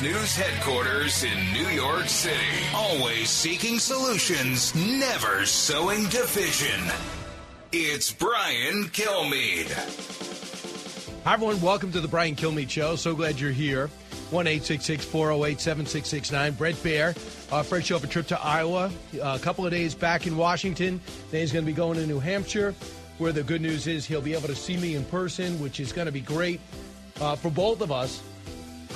News headquarters in New York City, always seeking solutions, never sowing division. It's Brian Kilmeade. Hi, everyone. Welcome to the Brian Kilmeade Show. So glad you're here. 1 408 7669. Bret Baier, uh, Fred show up a trip to Iowa. Uh, a couple of days back in Washington. Then he's going to be going to New Hampshire, where the good news is he'll be able to see me in person, which is going to be great uh, for both of us.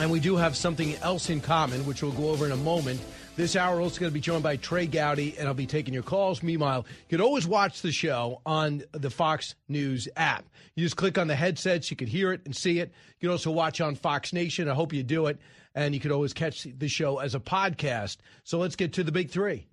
And we do have something else in common, which we'll go over in a moment. This hour also going to be joined by Trey Gowdy, and I'll be taking your calls. Meanwhile, you can always watch the show on the Fox News app. You just click on the headsets, you can hear it and see it. You can also watch on Fox Nation. I hope you do it. And you can always catch the show as a podcast. So let's get to the big three.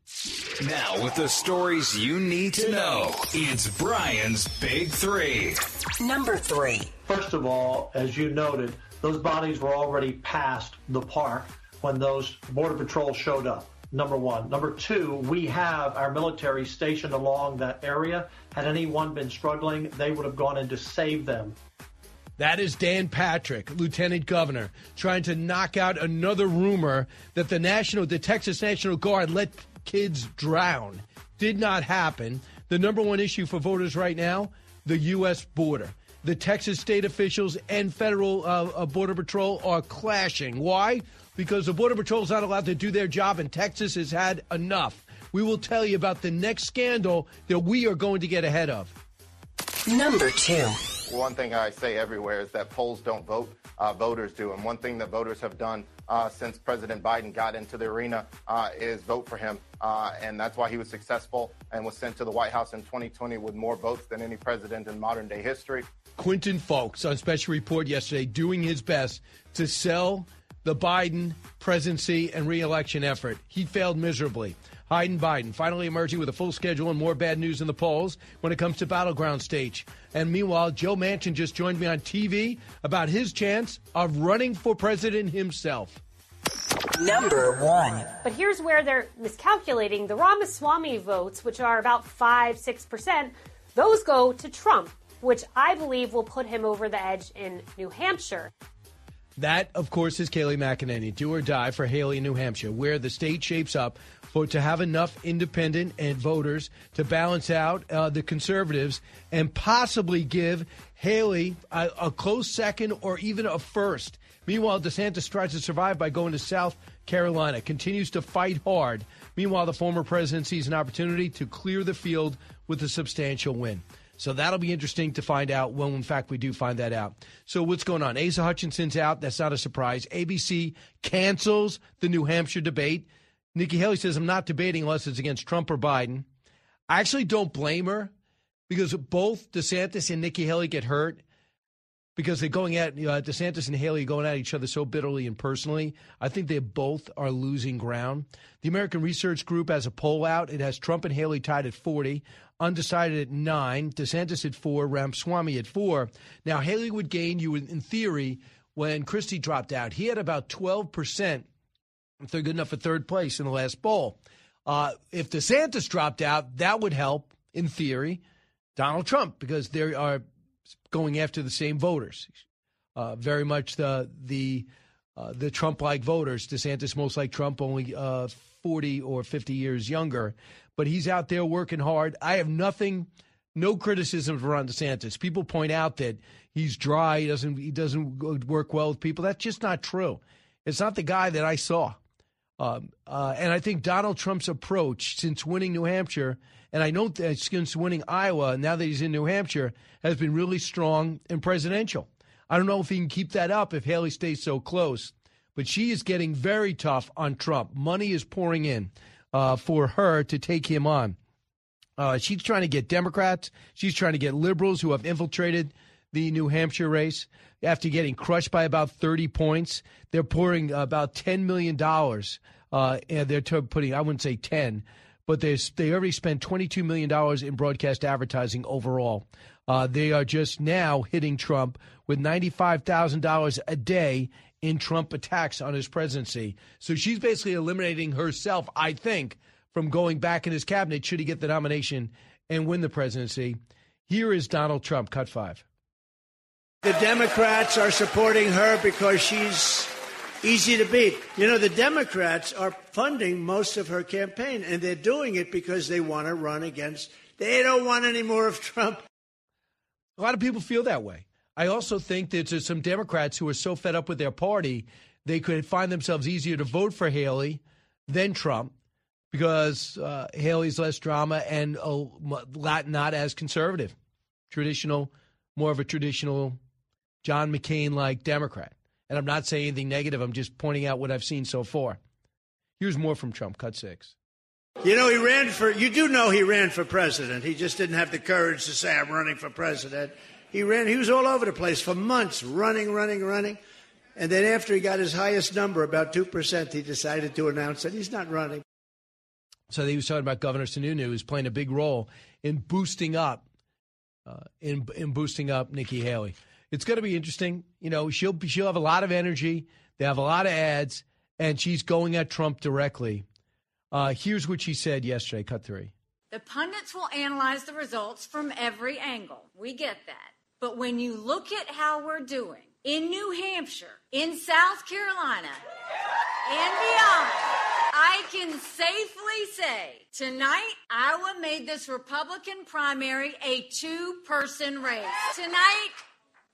Now, with the stories you need to know, it's Brian's Big Three. Number three. First of all, as you noted, those bodies were already past the park when those Border Patrol showed up. Number one. Number two, we have our military stationed along that area. Had anyone been struggling, they would have gone in to save them. That is Dan Patrick, Lieutenant Governor, trying to knock out another rumor that the National, the Texas National Guard let kids drown. Did not happen. The number one issue for voters right now, the U.S. border. The Texas state officials and federal uh, uh, border patrol are clashing. Why? because the Border Patrol is not allowed to do their job, and Texas has had enough. We will tell you about the next scandal that we are going to get ahead of. Number two. One thing I say everywhere is that polls don't vote, uh, voters do. And one thing that voters have done uh, since President Biden got into the arena uh, is vote for him. Uh, and that's why he was successful and was sent to the White House in 2020 with more votes than any president in modern day history. Quentin Fulks on special report yesterday doing his best to sell the Biden presidency and reelection effort. He failed miserably. Hayden Biden finally emerging with a full schedule and more bad news in the polls when it comes to battleground stage. And meanwhile, Joe Manchin just joined me on TV about his chance of running for president himself. Number one. But here's where they're miscalculating the Ramaswamy votes, which are about 5 6%, those go to Trump, which I believe will put him over the edge in New Hampshire. That, of course, is Kayleigh McEnany, do or die for Haley, New Hampshire, where the state shapes up for to have enough independent and voters to balance out uh, the conservatives and possibly give Haley a, a close second or even a first. Meanwhile, DeSantis tries to survive by going to South Carolina, continues to fight hard. Meanwhile, the former president sees an opportunity to clear the field with a substantial win. So that'll be interesting to find out when, in fact, we do find that out. So what's going on? Asa Hutchinson's out. That's not a surprise. ABC cancels the New Hampshire debate. Nikki Haley says, I'm not debating unless it's against Trump or Biden. I actually don't blame her because both DeSantis and Nikki Haley get hurt because they're going at uh, DeSantis and Haley going at each other so bitterly and personally. I think they both are losing ground. The American Research Group has a poll out. It has Trump and Haley tied at 40, undecided at nine, DeSantis at four, Ramaswamy at four. Now Haley would gain you in theory when Christie dropped out. He had about 12 percent if they're good enough for third place in the last poll. Uh, if DeSantis dropped out, that would help in theory Donald Trump because there are going after the same voters. Uh, very much the the uh, the Trump-like voters. DeSantis most like Trump, only uh, 40 or 50 years younger, but he's out there working hard. I have nothing, no criticism for Ron DeSantis. People point out that he's dry. He doesn't he doesn't work well with people. That's just not true. It's not the guy that I saw. Um, uh, and I think Donald Trump's approach since winning New Hampshire and I know that since winning Iowa, now that he's in New Hampshire, has been really strong and presidential. I don't know if he can keep that up if Haley stays so close, but she is getting very tough on Trump. Money is pouring in uh, for her to take him on. Uh, she's trying to get Democrats. She's trying to get liberals who have infiltrated the New Hampshire race after getting crushed by about 30 points. They're pouring about $10 million. Uh, and they're putting, I wouldn't say 10, but they they already spent $22 million in broadcast advertising overall. Uh, they are just now hitting Trump with $95,000 a day in Trump attacks on his presidency. So she's basically eliminating herself, I think, from going back in his cabinet should he get the nomination and win the presidency. Here is Donald Trump, cut five. The Democrats are supporting her because she's easy to beat. You know, the Democrats are funding most of her campaign, and they're doing it because they want to run against, they don't want any more of Trump. A lot of people feel that way. I also think that there's some Democrats who are so fed up with their party, they could find themselves easier to vote for Haley than Trump because uh, Haley's less drama and uh, not as conservative, traditional, more of a traditional John McCain like Democrat. And I'm not saying anything negative. I'm just pointing out what I've seen so far. Here's more from Trump. Cut six. You know, he ran for, you do know he ran for president. He just didn't have the courage to say, I'm running for president. He ran, he was all over the place for months, running, running, running. And then after he got his highest number, about 2%, he decided to announce that he's not running. So he was talking about Governor Sununu, who's playing a big role in boosting up, uh, in, in boosting up Nikki Haley it's going to be interesting. You know, she'll she'll have a lot of energy. They have a lot of ads, and she's going at Trump directly. Uh, here's what she said yesterday. Cut three. The pundits will analyze the results from every angle. We get that. But when you look at how we're doing in New Hampshire, in South Carolina, and beyond, I can safely say tonight Iowa made this Republican primary a two person race. Tonight,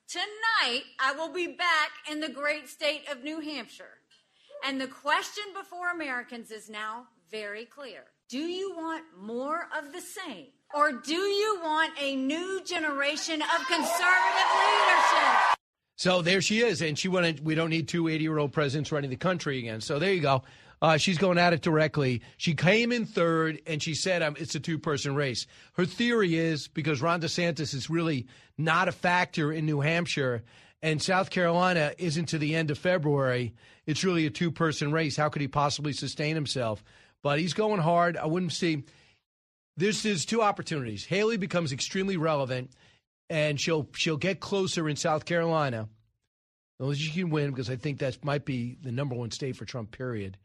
Tonight, I will be back in the great state of New Hampshire. And the question before Americans is now very clear. Do you want more of the same? Or do you want a new generation of conservative leadership? So there she is, and she wanted. We don't need two 80 year old presidents running the country again. So there you go. Uh, she's going at it directly. She came in third, and she said um, it's a two person race. Her theory is because Ron DeSantis is really not a factor in New Hampshire, and South Carolina isn't to the end of February. It's really a two person race. How could he possibly sustain himself? But he's going hard. I wouldn't see. This is two opportunities. Haley becomes extremely relevant, and she'll she'll get closer in South Carolina. As she can win, because I think that might be the number one state for Trump. Period.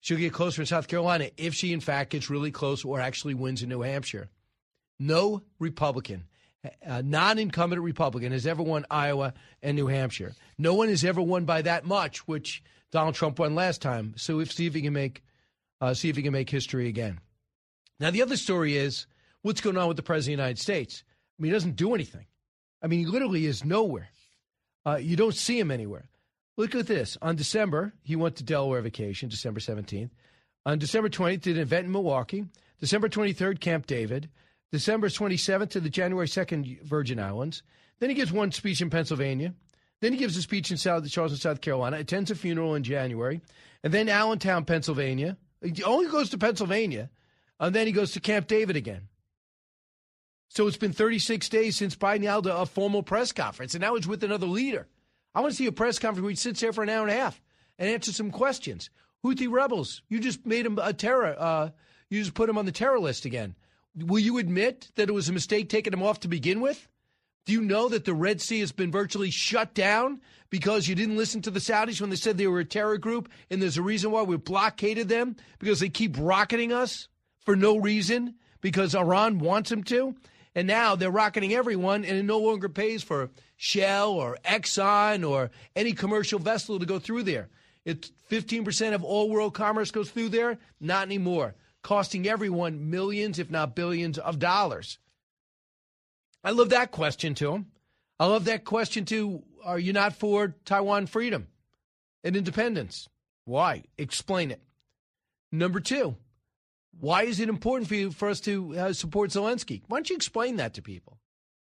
She'll get closer in South Carolina if she, in fact, gets really close or actually wins in New Hampshire. No Republican, non incumbent Republican, has ever won Iowa and New Hampshire. No one has ever won by that much, which Donald Trump won last time. So if see if he can make uh, see if he can make history again. Now the other story is what's going on with the president of the United States. I mean, he doesn't do anything. I mean, he literally is nowhere. Uh, you don't see him anywhere. Look at this. On December, he went to Delaware vacation, December 17th. On December 20th, did an event in Milwaukee. December 23rd, Camp David. December 27th to the January 2nd, Virgin Islands. Then he gives one speech in Pennsylvania. Then he gives a speech in South, Charleston, South Carolina. Attends a funeral in January. And then Allentown, Pennsylvania. He only goes to Pennsylvania. And then he goes to Camp David again. So it's been 36 days since Biden held a formal press conference, and now he's with another leader. I want to see a press conference where he sits there for an hour and a half and answers some questions. Houthi rebels, you just made him a terror. Uh, you just put him on the terror list again. Will you admit that it was a mistake taking him off to begin with? Do you know that the Red Sea has been virtually shut down because you didn't listen to the Saudis when they said they were a terror group? And there's a reason why we blockaded them because they keep rocketing us for no reason because Iran wants them to. And now they're rocketing everyone, and it no longer pays for Shell or Exxon or any commercial vessel to go through there. It's 15% of all world commerce goes through there. Not anymore. Costing everyone millions, if not billions, of dollars. I love that question to him. I love that question too. Are you not for Taiwan freedom and independence? Why? Explain it. Number two, why is it important for you for us to uh, support Zelensky? Why don't you explain that to people?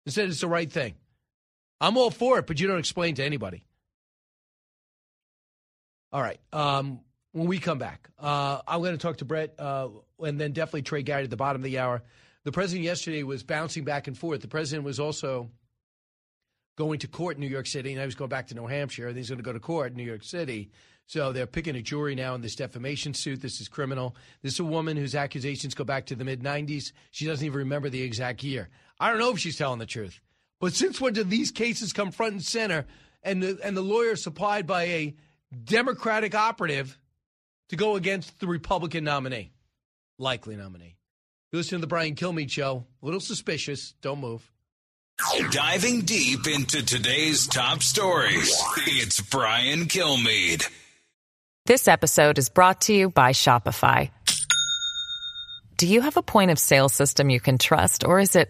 Instead, it's the right thing. I'm all for it, but you don't explain to anybody. All right. Um, when we come back, uh, I'm going to talk to Bret uh, and then definitely Trey Gowdy at the bottom of the hour. The president yesterday was bouncing back and forth. The president was also going to court in New York City. Now he's going back to New Hampshire, and he's going to go to court in New York City. So they're picking a jury now in this defamation suit. This is criminal. This is a woman whose accusations go back to the mid 90s. She doesn't even remember the exact year. I don't know if she's telling the truth. But since when did these cases come front and center and the, and the lawyer supplied by a Democratic operative to go against the Republican nominee, likely nominee? You listen to the Brian Kilmeade show. A little suspicious. Don't move. Diving deep into today's top stories, it's Brian Kilmeade. This episode is brought to you by Shopify. Do you have a point of sale system you can trust, or is it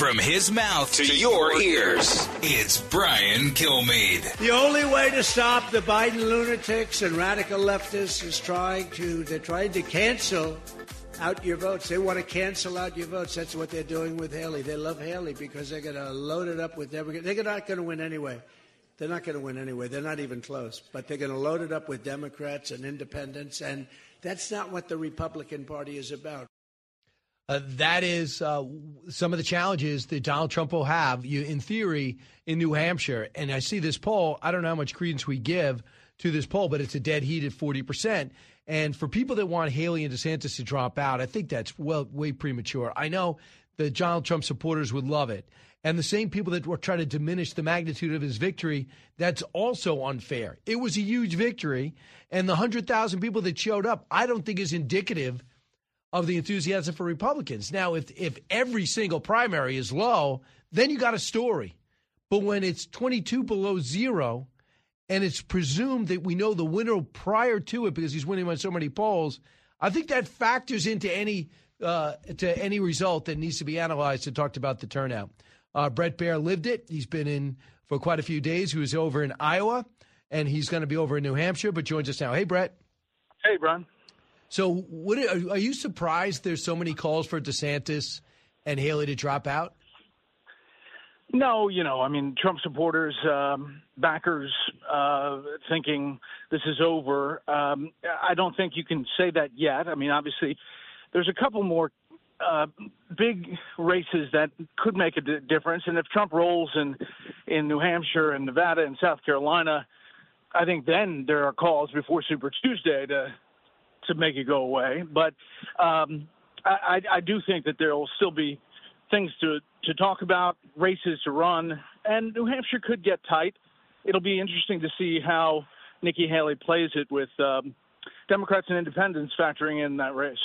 From his mouth to your ears, it's Brian Kilmeade. The only way to stop the Biden lunatics and radical leftists is trying to they're trying to cancel out your votes. They want to cancel out your votes. That's what they're doing with Haley. They love Haley because they're going to load it up with Democrats. They're not going to win anyway. They're not going to win anyway. They're not even close. But they're going to load it up with Democrats and independents, and that's not what the Republican Party is about. Uh, that is uh, some of the challenges that Donald Trump will have, you, in theory, in New Hampshire. And I see this poll. I don't know how much credence we give to this poll, but it's a dead heat at 40%. And for people that want Haley and DeSantis to drop out, I think that's well way premature. I know the Donald Trump supporters would love it. And the same people that were trying to diminish the magnitude of his victory, that's also unfair. It was a huge victory. And the 100,000 people that showed up, I don't think is indicative of the enthusiasm for Republicans. Now, if if every single primary is low, then you got a story. But when it's 22 below zero, and it's presumed that we know the winner prior to it because he's winning by so many polls, I think that factors into any uh, to any result that needs to be analyzed and talked about the turnout. Uh, Bret Baier lived it. He's been in for quite a few days. He was over in Iowa, and he's going to be over in New Hampshire, but joins us now. Hey, Bret. Hey, Brian. So, what are, you surprised there's so many calls for DeSantis and Haley to drop out? No, you know, I mean, Trump supporters, um, backers, uh, thinking this is over. Um, I don't think you can say that yet. I mean, obviously, there's a couple more uh, big races that could make a d- difference, and if Trump rolls in in New Hampshire and Nevada and South Carolina, I think then there are calls before Super Tuesday to to make it go away. But um, I, I do think that there will still be things to to talk about, races to run, and New Hampshire could get tight. It'll be interesting to see how Nikki Haley plays it with um, Democrats and Independents factoring in that race.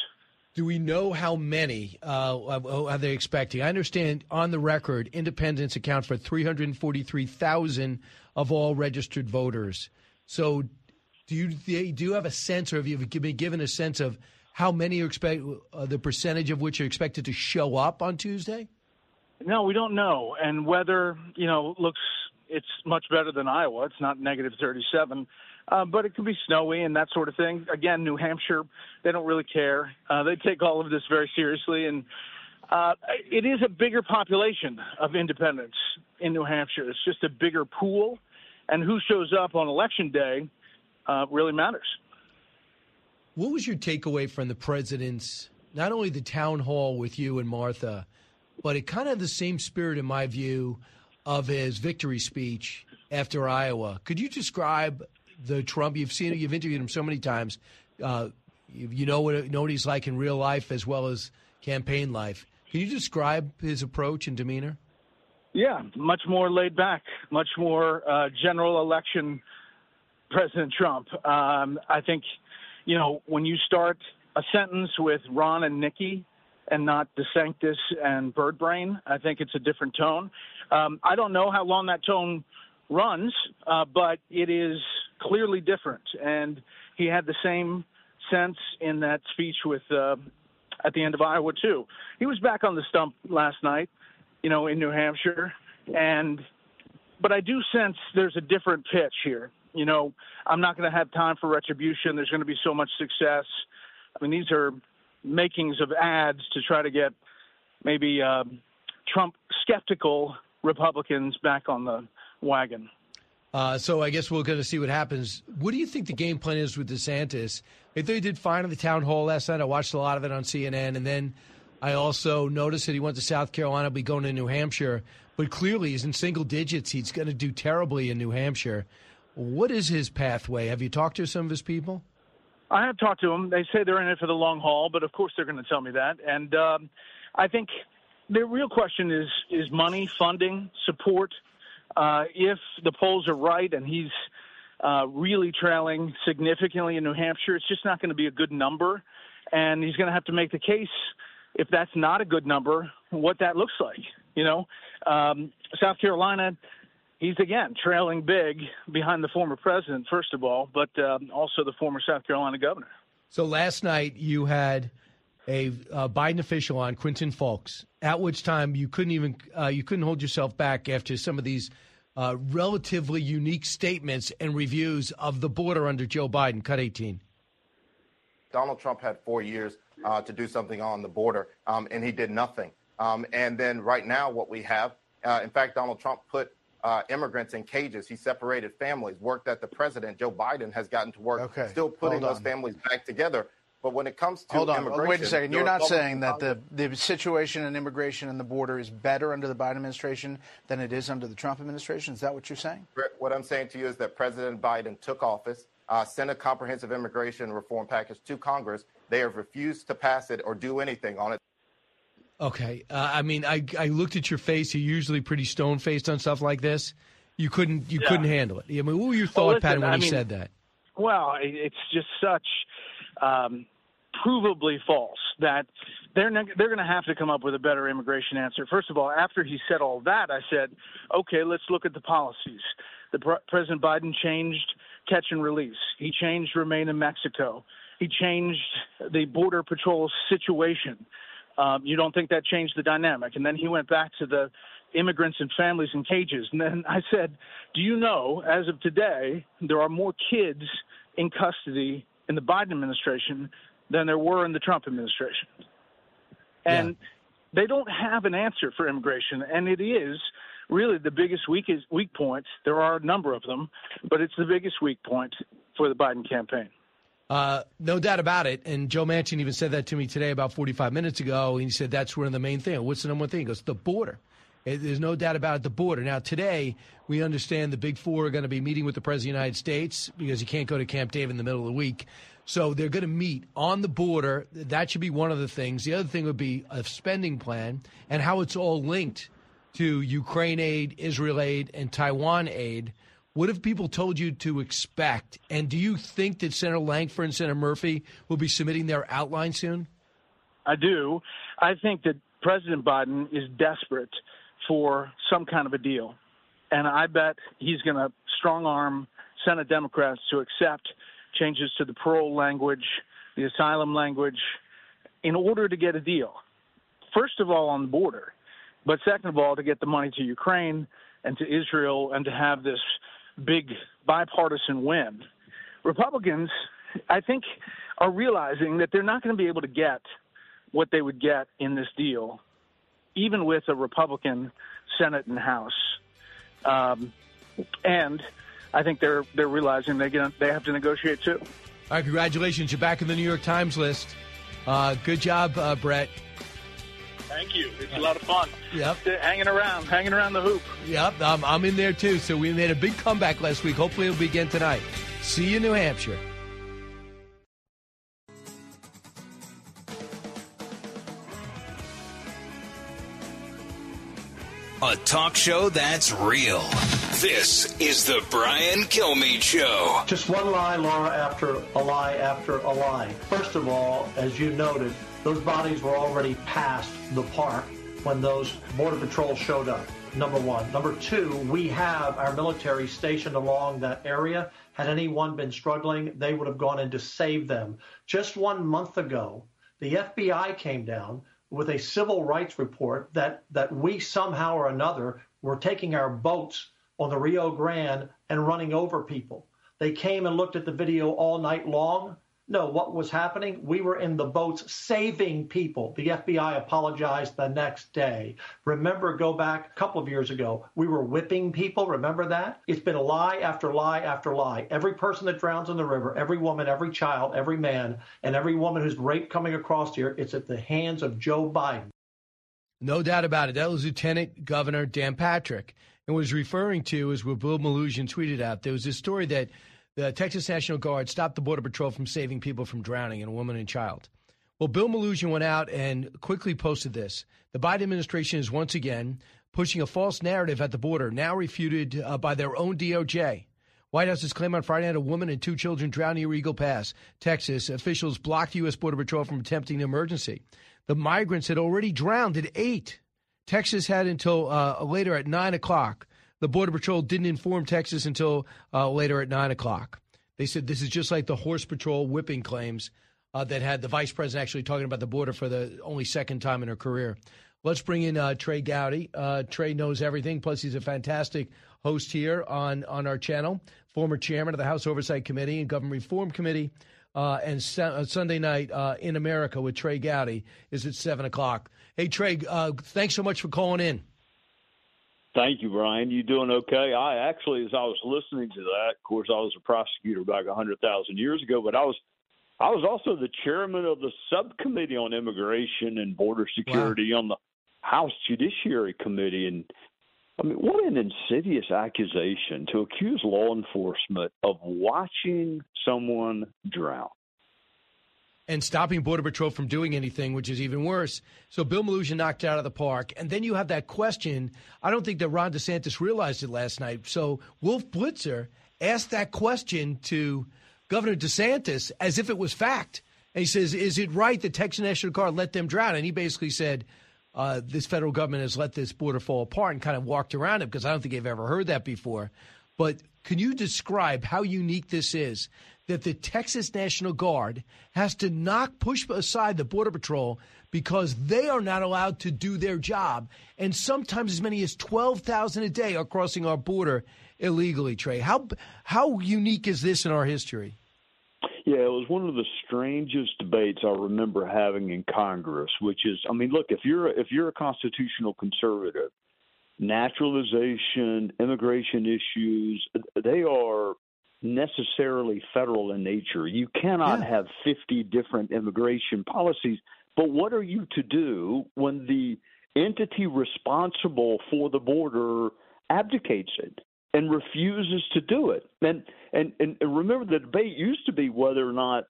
Do we know how many uh, are they expecting? I understand on the record, independents account for 343,000 of all registered voters. So, do you do you have a sense, or have you been given a sense of how many are expect uh, the percentage of which are expected to show up on Tuesday? No, we don't know, and weather, you know, looks it's much better than Iowa. It's not negative 37, uh, but it could be snowy and that sort of thing. Again, New Hampshire, they don't really care. Uh, they take all of this very seriously, and uh, it is a bigger population of independents in New Hampshire. It's just a bigger pool, and who shows up on election day uh, really matters. What was your takeaway from the president's not only the town hall with you and Martha, but it kind of the same spirit, in my view, of his victory speech after Iowa. Could you describe the Trump? You've seen. You've interviewed him so many times. Uh, you, you know what know what he's like in real life as well as campaign life. Can you describe his approach and demeanor? Yeah, much more laid back, much more uh, general election President Trump. Um, I think, you know, when you start a sentence with Ron and Nikki and not DeSantis and Birdbrain, I think it's a different tone. Um, I don't know how long that tone runs, uh, but it is clearly different. And he had the same sense in that speech with uh, at the end of Iowa too. He was back on the stump last night, you know, in New Hampshire, and but I do sense there's a different pitch here. You know, I'm not going to have time for retribution. There's going to be so much success. I mean, these are makings of ads to try to get maybe uh, Trump skeptical Republicans back on the wagon. Uh, so I guess we're going to see what happens. What do you think the game plan is with DeSantis? I thought he did fine at the town hall last night. I watched a lot of it on CNN, and then I also noticed that he went to South Carolina, be going to New Hampshire. But clearly, he's in single digits. He's going to do terribly in New Hampshire. What is his pathway? Have you talked to some of his people? I have talked to them. They say they're in it for the long haul, but of course they're going to tell me that. And um, I think the real question is is money, funding, support. Uh, if the polls are right and he's uh, really trailing significantly in New Hampshire, it's just not going to be a good number, and he's going to have to make the case if that's not a good number, what that looks like. You know, um, South Carolina, he's again trailing big behind the former president, first of all, but um, also the former South Carolina governor. So last night you had a uh, Biden official on, Quentin Fulks, at which time you couldn't even uh, you couldn't hold yourself back after some of these uh, relatively unique statements and reviews of the border under Joe Biden. Cut 18. Donald Trump had four years uh, to do something on the border, um, and he did nothing. Um, and then right now, what we have, uh, in fact, Donald Trump put uh, immigrants in cages. He separated families, work that the president, Joe Biden, has gotten to work, okay. still putting those families back together. But when it comes to hold on, immigration, wait a second. You're not saying that the the situation in immigration and the border is better under the Biden administration than it is under the Trump administration. Is that what you're saying? What I'm saying to you is that President Biden took office, uh, sent a comprehensive immigration reform package to Congress. They have refused to pass it or do anything on it. Okay, uh, I mean, I I looked at your face. You're usually pretty stone faced on stuff like this. You couldn't you Yeah. couldn't handle it. I mean, what were your Well, thought listen, pattern when I he mean, said that? Well, it's just such um, provably false that they're ne- they're going to have to come up with a better immigration answer. First of all, after he said all that, I said, okay, let's look at the policies. The pre- President Biden changed catch and release. He changed remain in Mexico. He changed the border patrol situation. Um, you don't think that changed the dynamic? And then he went back to the immigrants and families in cages. And then I said, Do you know, as of today, there are more kids in custody in the Biden administration than there were in the Trump administration? And they don't have an answer for immigration. And it is really the biggest weak, weak point. There are a number of them, but it's the biggest weak point for the Biden campaign. Uh, no doubt about it. And Joe Manchin even said that to me today about 45 minutes ago. And he said that's one of the main thing. What's the number one thing? He goes, the border. Eh, There's no doubt about it, the border. Now, today, we understand the big four are going to be meeting with the President of the United States because he can't go to Camp David in the middle of the week. So they're going to meet on the border. That should be one of the things. The other thing would be a spending plan and how it's all linked to Ukraine aid, Israel aid, and Taiwan aid. What have people told you to expect? And do you think that Senator Lankford and Senator Murphy will be submitting their outline soon? I do. I think that President Biden is desperate for some kind of a deal. And I bet he's going to strong arm Senate Democrats to accept changes to the parole language, the asylum language, in order to get a deal. First of all, on the border, but second of all, to get the money to Ukraine and to Israel and to have this big bipartisan win. Republicans, I think, are realizing that they're not going to be able to get what they would get in this deal, even with a Republican Senate and House. Um, and I think they're they're realizing they get they have to negotiate too. All right, congratulations. You're back in the New York Times list. Uh, good job, uh, Bret. Thank you. It's a lot of fun. Yep. Hanging around, hanging around the hoop. Yep, I'm, I'm in there too. So we made a big comeback last week. Hopefully it'll begin tonight. See you, in New Hampshire. A talk show that's real. This is the Brian Kilmeade Show. Just one lie, Laura, after a lie after a lie. First of all, as you noted, those bodies were already past the park when those Border Patrol showed up. Number one. Number two, we have our military stationed along that area. Had anyone been struggling, they would have gone in to save them. Just one month ago, the FBI came down with a civil rights report that, that we somehow or another were taking our boats on the Rio Grande and running over people. They came and looked at the video all night long. No, what was happening? We were in the boats saving people. The FBI apologized the next day. Remember, go back a couple of years ago, we were whipping people. Remember that? It's been a lie after lie after lie. Every person that drowns in the river, every woman, every child, every man, and every woman who's raped coming across here, it's at the hands of Joe Biden. No doubt about it. That was Lieutenant Governor Dan Patrick. And was referring to as Bill Melugin tweeted out. There was this story that the Texas National Guard stopped the Border Patrol from saving people from drowning, and a woman and child. Well, Bill Melugin went out and quickly posted this. The Biden administration is once again pushing a false narrative at the border, now refuted uh, by their own DOJ. White House's claim on Friday night a woman and two children drowned near Eagle Pass, Texas. Officials blocked U.S. Border Patrol from attempting an emergency. The migrants had already drowned at 8. Texas had until uh, later at 9 o'clock the Border Patrol didn't inform Texas until uh, later at 9 o'clock. They said this is just like the Horse Patrol whipping claims uh, that had the vice president actually talking about the border for the only second time in her career. Let's bring in uh, Trey Gowdy. Uh, Trey knows everything, plus he's a fantastic host here on, on our channel, former chairman of the House Oversight Committee and Government Reform Committee. Uh, and uh, Sunday night in America with Trey Gowdy is at 7 o'clock. Hey, Trey, thanks so much for calling in. Thank you, Brian. You doing okay? I actually, as I was listening to that, of course, I was a prosecutor back a hundred thousand years ago, but I was, I was also the chairman of the subcommittee on immigration and border security wow. on the House Judiciary Committee, and I mean, what an insidious accusation to accuse law enforcement of watching someone drown and stopping Border Patrol from doing anything, which is even worse. So Bill Melugin knocked out of the park. And then you have that question. I don't think that Ron DeSantis realized it last night. So Wolf Blitzer asked that question to Governor DeSantis as if it was fact. And he says, Is it right that Texas National Guard let them drown? And he basically said, uh, This federal government has let this border fall apart and kind of walked around it because I don't think they've ever heard that before. But can you describe how unique this is that the Texas National Guard has to knock, push aside the Border Patrol because they are not allowed to do their job. And sometimes as many as 12,000 a day are crossing our border illegally, Trey. How, how unique is this in our history? Yeah, it was one of the strangest debates I remember having in Congress, which is, I mean, look, if you're if you're a constitutional conservative, naturalization, immigration issues, they are necessarily federal in nature. You cannot yeah. have 50 different immigration policies. But what are you to do when the entity responsible for the border abdicates it and refuses to do it? And and and remember the debate used to be whether or not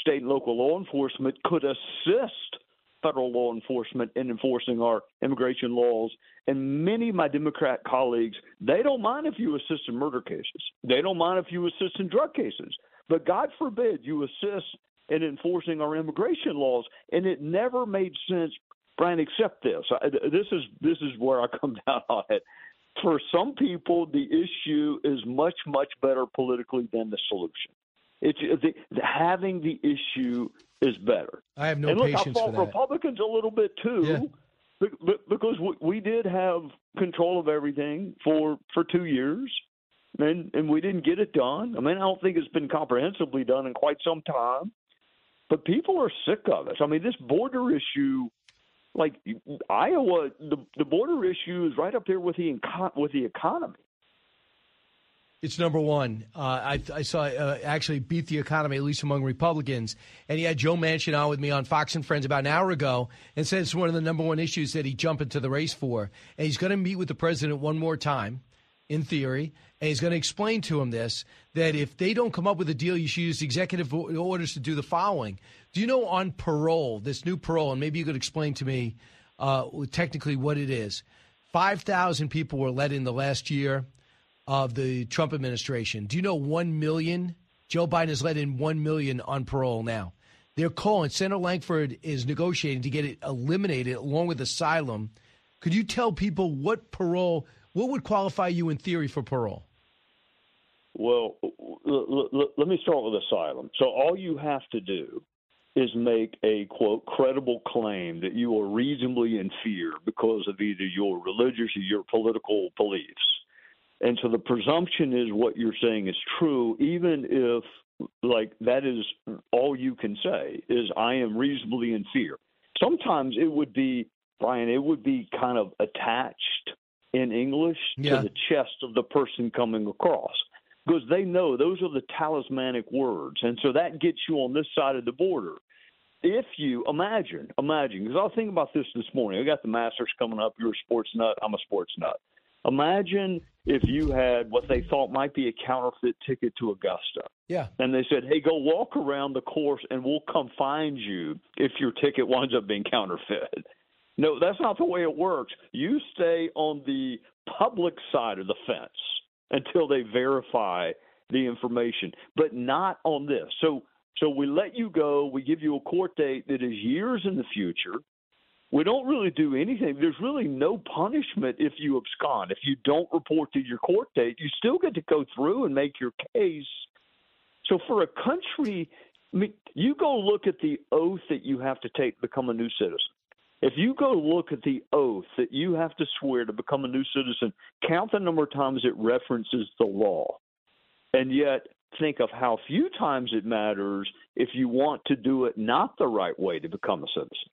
state and local law enforcement could assist federal law enforcement in enforcing our immigration laws. And many of my Democrat colleagues, they don't mind if you assist in murder cases. They don't mind if you assist in drug cases. But God forbid you assist in enforcing our immigration laws. And it never made sense, Brian, except this. This is this is where I come down on it. For some people, the issue is much, much better politically than the solution. It's uh, the, the, having the issue is better. I have no and look, patience I fault for that. Republicans a little bit too, yeah. because we did have control of everything for for two years, and and we didn't get it done. I mean, I don't think it's been comprehensively done in quite some time. But people are sick of it. I mean, this border issue, like Iowa, the the border issue is right up there with the with the economy. It's number one. Uh, I, I, saw uh, actually beat the economy, at least among Republicans. And he had Joe Manchin on with me on Fox and Friends about an hour ago and said it's one of the number one issues that he jumped into the race for. And he's going to meet with the president one more time, in theory, and he's going to explain to him this that if they don't come up with a deal, you should use executive orders to do the following. Do you know on parole, this new parole, and maybe you could explain to me uh, technically what it is? 5,000 people were let in the last year of the Trump administration. Do you know 1 million? Joe Biden has let in 1 million on parole now. They're calling, Senator Lankford is negotiating to get it eliminated along with asylum. Could you tell people what parole, what would qualify you in theory for parole? Well, l- l- let me start with asylum. So all you have to do is make a quote credible claim that you are reasonably in fear because of either your religious or your political beliefs. And so the presumption is what you're saying is true, even if like that is all you can say is I am reasonably in fear. Sometimes it would be Brian, it would be kind of attached in English Yeah. to the chest of the person coming across because they know those are the talismanic words. And so that gets you on this side of the border. If you imagine, imagine, because I was thinking about this this morning. I got the Masters coming up. You're a sports nut. I'm a sports nut. Imagine if you had what they thought might be a counterfeit ticket to Augusta. Yeah. And they said, hey, go walk around the course and we'll come find you if your ticket winds up being counterfeit. No, that's not the way it works. You stay on the public side of the fence until they verify the information, but not on this. So so we let you go, we give you a court date that is years in the future. We don't really do anything. There's really no punishment if you abscond. If you don't report to your court date, you still get to go through and make your case. So for a country, I mean, you go look at the oath that you have to take to become a new citizen. If you go look at the oath that you have to swear to become a new citizen, count the number of times it references the law. And yet think of how few times it matters if you want to do it not the right way to become a citizen.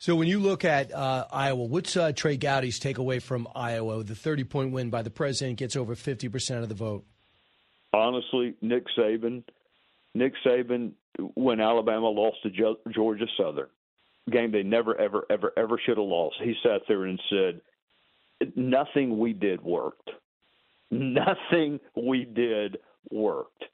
So when you look at uh, Iowa, what's uh, Trey Gowdy's takeaway from Iowa? The 30 point win by the president gets over 50% of the vote. honestly, Nick Saban, Nick Saban, when Alabama lost to Georgia Southern, game they never, ever, ever, ever should have lost. He sat there and said, "Nothing we did worked. Nothing we did worked."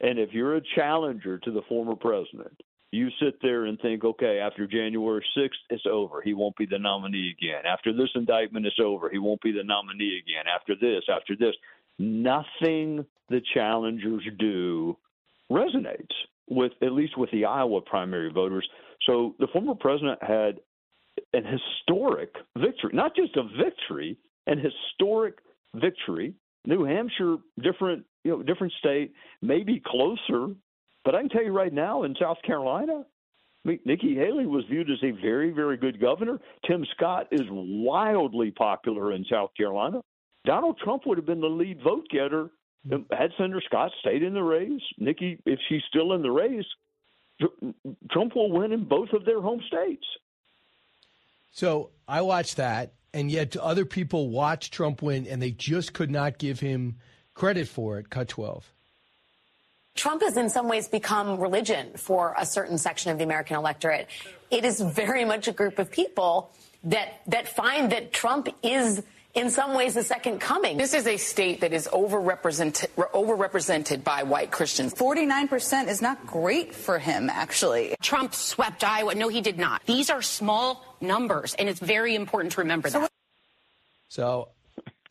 And if you're a challenger to the former president, you sit there and think, okay, after January 6th, it's over. He won't be the nominee again. After this indictment is over, he won't be the nominee again. After this, after this, nothing the challengers do resonates with at least with the Iowa primary voters. So the former president had an historic victory, not just a victory, an historic victory. New Hampshire, different, you know, different state, maybe closer, but I can tell you right now in South Carolina, I mean, Nikki Haley was viewed as a very, very good governor. Tim Scott is wildly popular in South Carolina. Donald Trump would have been the lead vote getter hmm. had Senator Scott stayed in the race. Nikki, if she's still in the race, Trump will win in both of their home states. So I watched that, and yet other people watched Trump win, and they just could not give him credit for it. Cut 12. Trump has in some ways become religion for a certain section of the American electorate. It is very much a group of people that that find that Trump is in some ways the second coming. This is a state that is overrepresented, overrepresented by white Christians. 49% is not great for him, actually. Trump swept Iowa. No, he did not. These are small numbers, and it's very important to remember that. So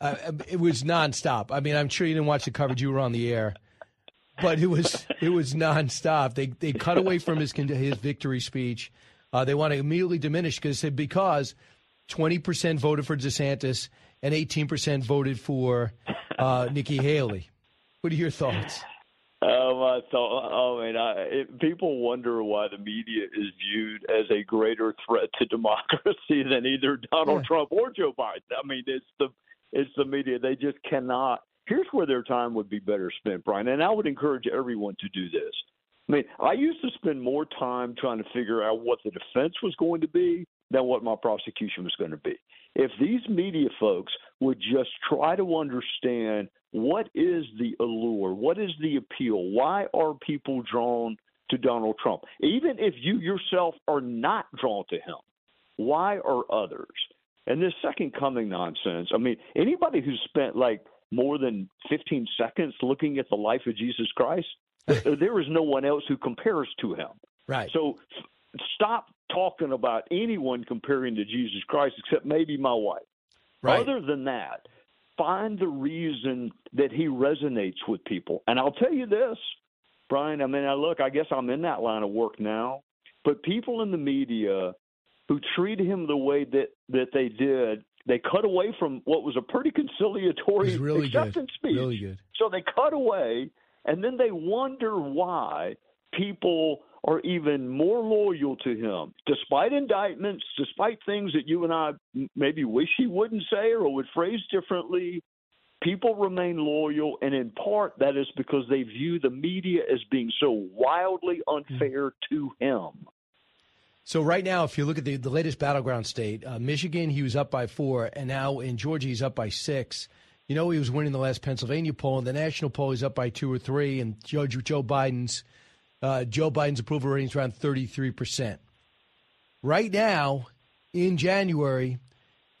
uh, it was nonstop. I mean, I'm sure you didn't watch the coverage; you were on the air, but it was it was nonstop. They they cut away from his his victory speech. Uh, they want to immediately diminish because because 20 percent voted for DeSantis and 18 percent voted for uh, Nikki Haley. What are your thoughts? Oh, my thought. Oh, man, I, it, people wonder why the media is viewed as a greater threat to democracy than either Donald Trump or Joe Biden. I mean, it's the it's the media. They just cannot. Here's where their time would be better spent, Brian. And I would encourage everyone to do this. I mean, I used to spend more time trying to figure out what the defense was going to be than what my prosecution was going to be. If these media folks would just try to understand what is the allure, what is the appeal, why are people drawn to Donald Trump, even if you yourself are not drawn to him, why are others? And this second coming nonsense. I mean, anybody who's spent like more than 15 seconds looking at the life of Jesus Christ, there is no one else who compares to him. Right. So stop talking about anyone comparing to Jesus Christ except maybe my wife. Right. Other than that, find the reason that he resonates with people. And I'll tell you this, Brian, I mean, I look, I guess I'm in that line of work now, but people in the media who treat him the way that that they did, they cut away from what was a pretty conciliatory really good. acceptance speech. Really good. So they cut away, and then they wonder why people are even more loyal to him, despite indictments, despite things that you and I maybe wish he wouldn't say or would phrase differently. People remain loyal, and in part that is because they view the media as being so wildly unfair to him. So right now, if you look at the, the latest battleground state, uh, Michigan, he was up by four, and now in Georgia, he's up by six. You know, he was winning the last Pennsylvania poll, and the national poll, he's up by two or three, and Judge Joe Biden's uh, Joe Biden's approval rating is around 33%. Right now, in January,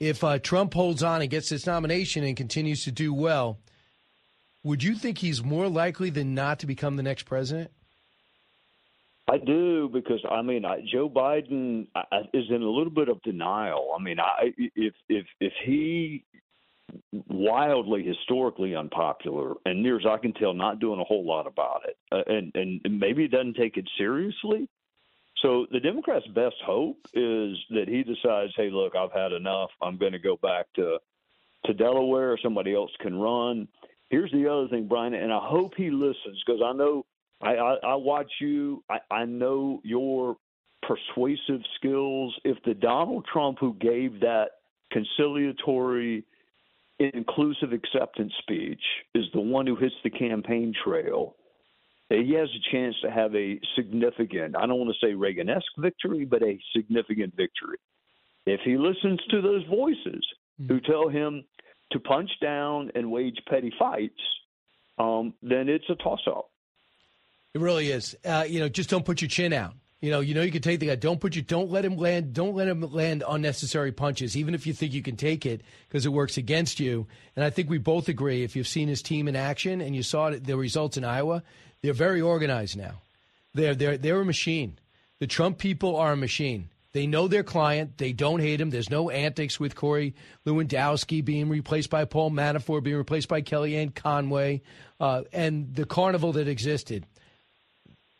if uh, Trump holds on and gets this nomination and continues to do well, would you think he's more likely than not to become the next president? I do because I mean I, Joe Biden I, is in a little bit of denial. I mean, I, if if if he wildly historically unpopular and near as I can tell not doing a whole lot about it uh, and and maybe doesn't take it seriously. So the Democrats best hope is that he decides hey look I've had enough. I'm going to go back to to Delaware. Somebody else can run. Here's the other thing Brian and I hope he listens because I know I, I I watch you I I know your persuasive skills if the Donald Trump who gave that conciliatory inclusive acceptance speech is the one who hits the campaign trail, he has a chance to have a significant, I don't want to say Reagan esque victory, but a significant victory. If he listens to those voices mm-hmm. who tell him to punch down and wage petty fights, um, then it's a toss up. It really is. Uh, you know, just don't put your chin out. You know, you know you can take the guy. Don't put you. Don't let him land. Don't let him land unnecessary punches, even if you think you can take it, because it works against you. And I think we both agree. If you've seen his team in action and you saw the results in Iowa, they're very organized now. They're they're they're a machine. The Trump people are a machine. They know their client. They don't hate him. There's no antics with Corey Lewandowski being replaced by Paul Manafort, being replaced by Kellyanne Conway, uh, and the carnival that existed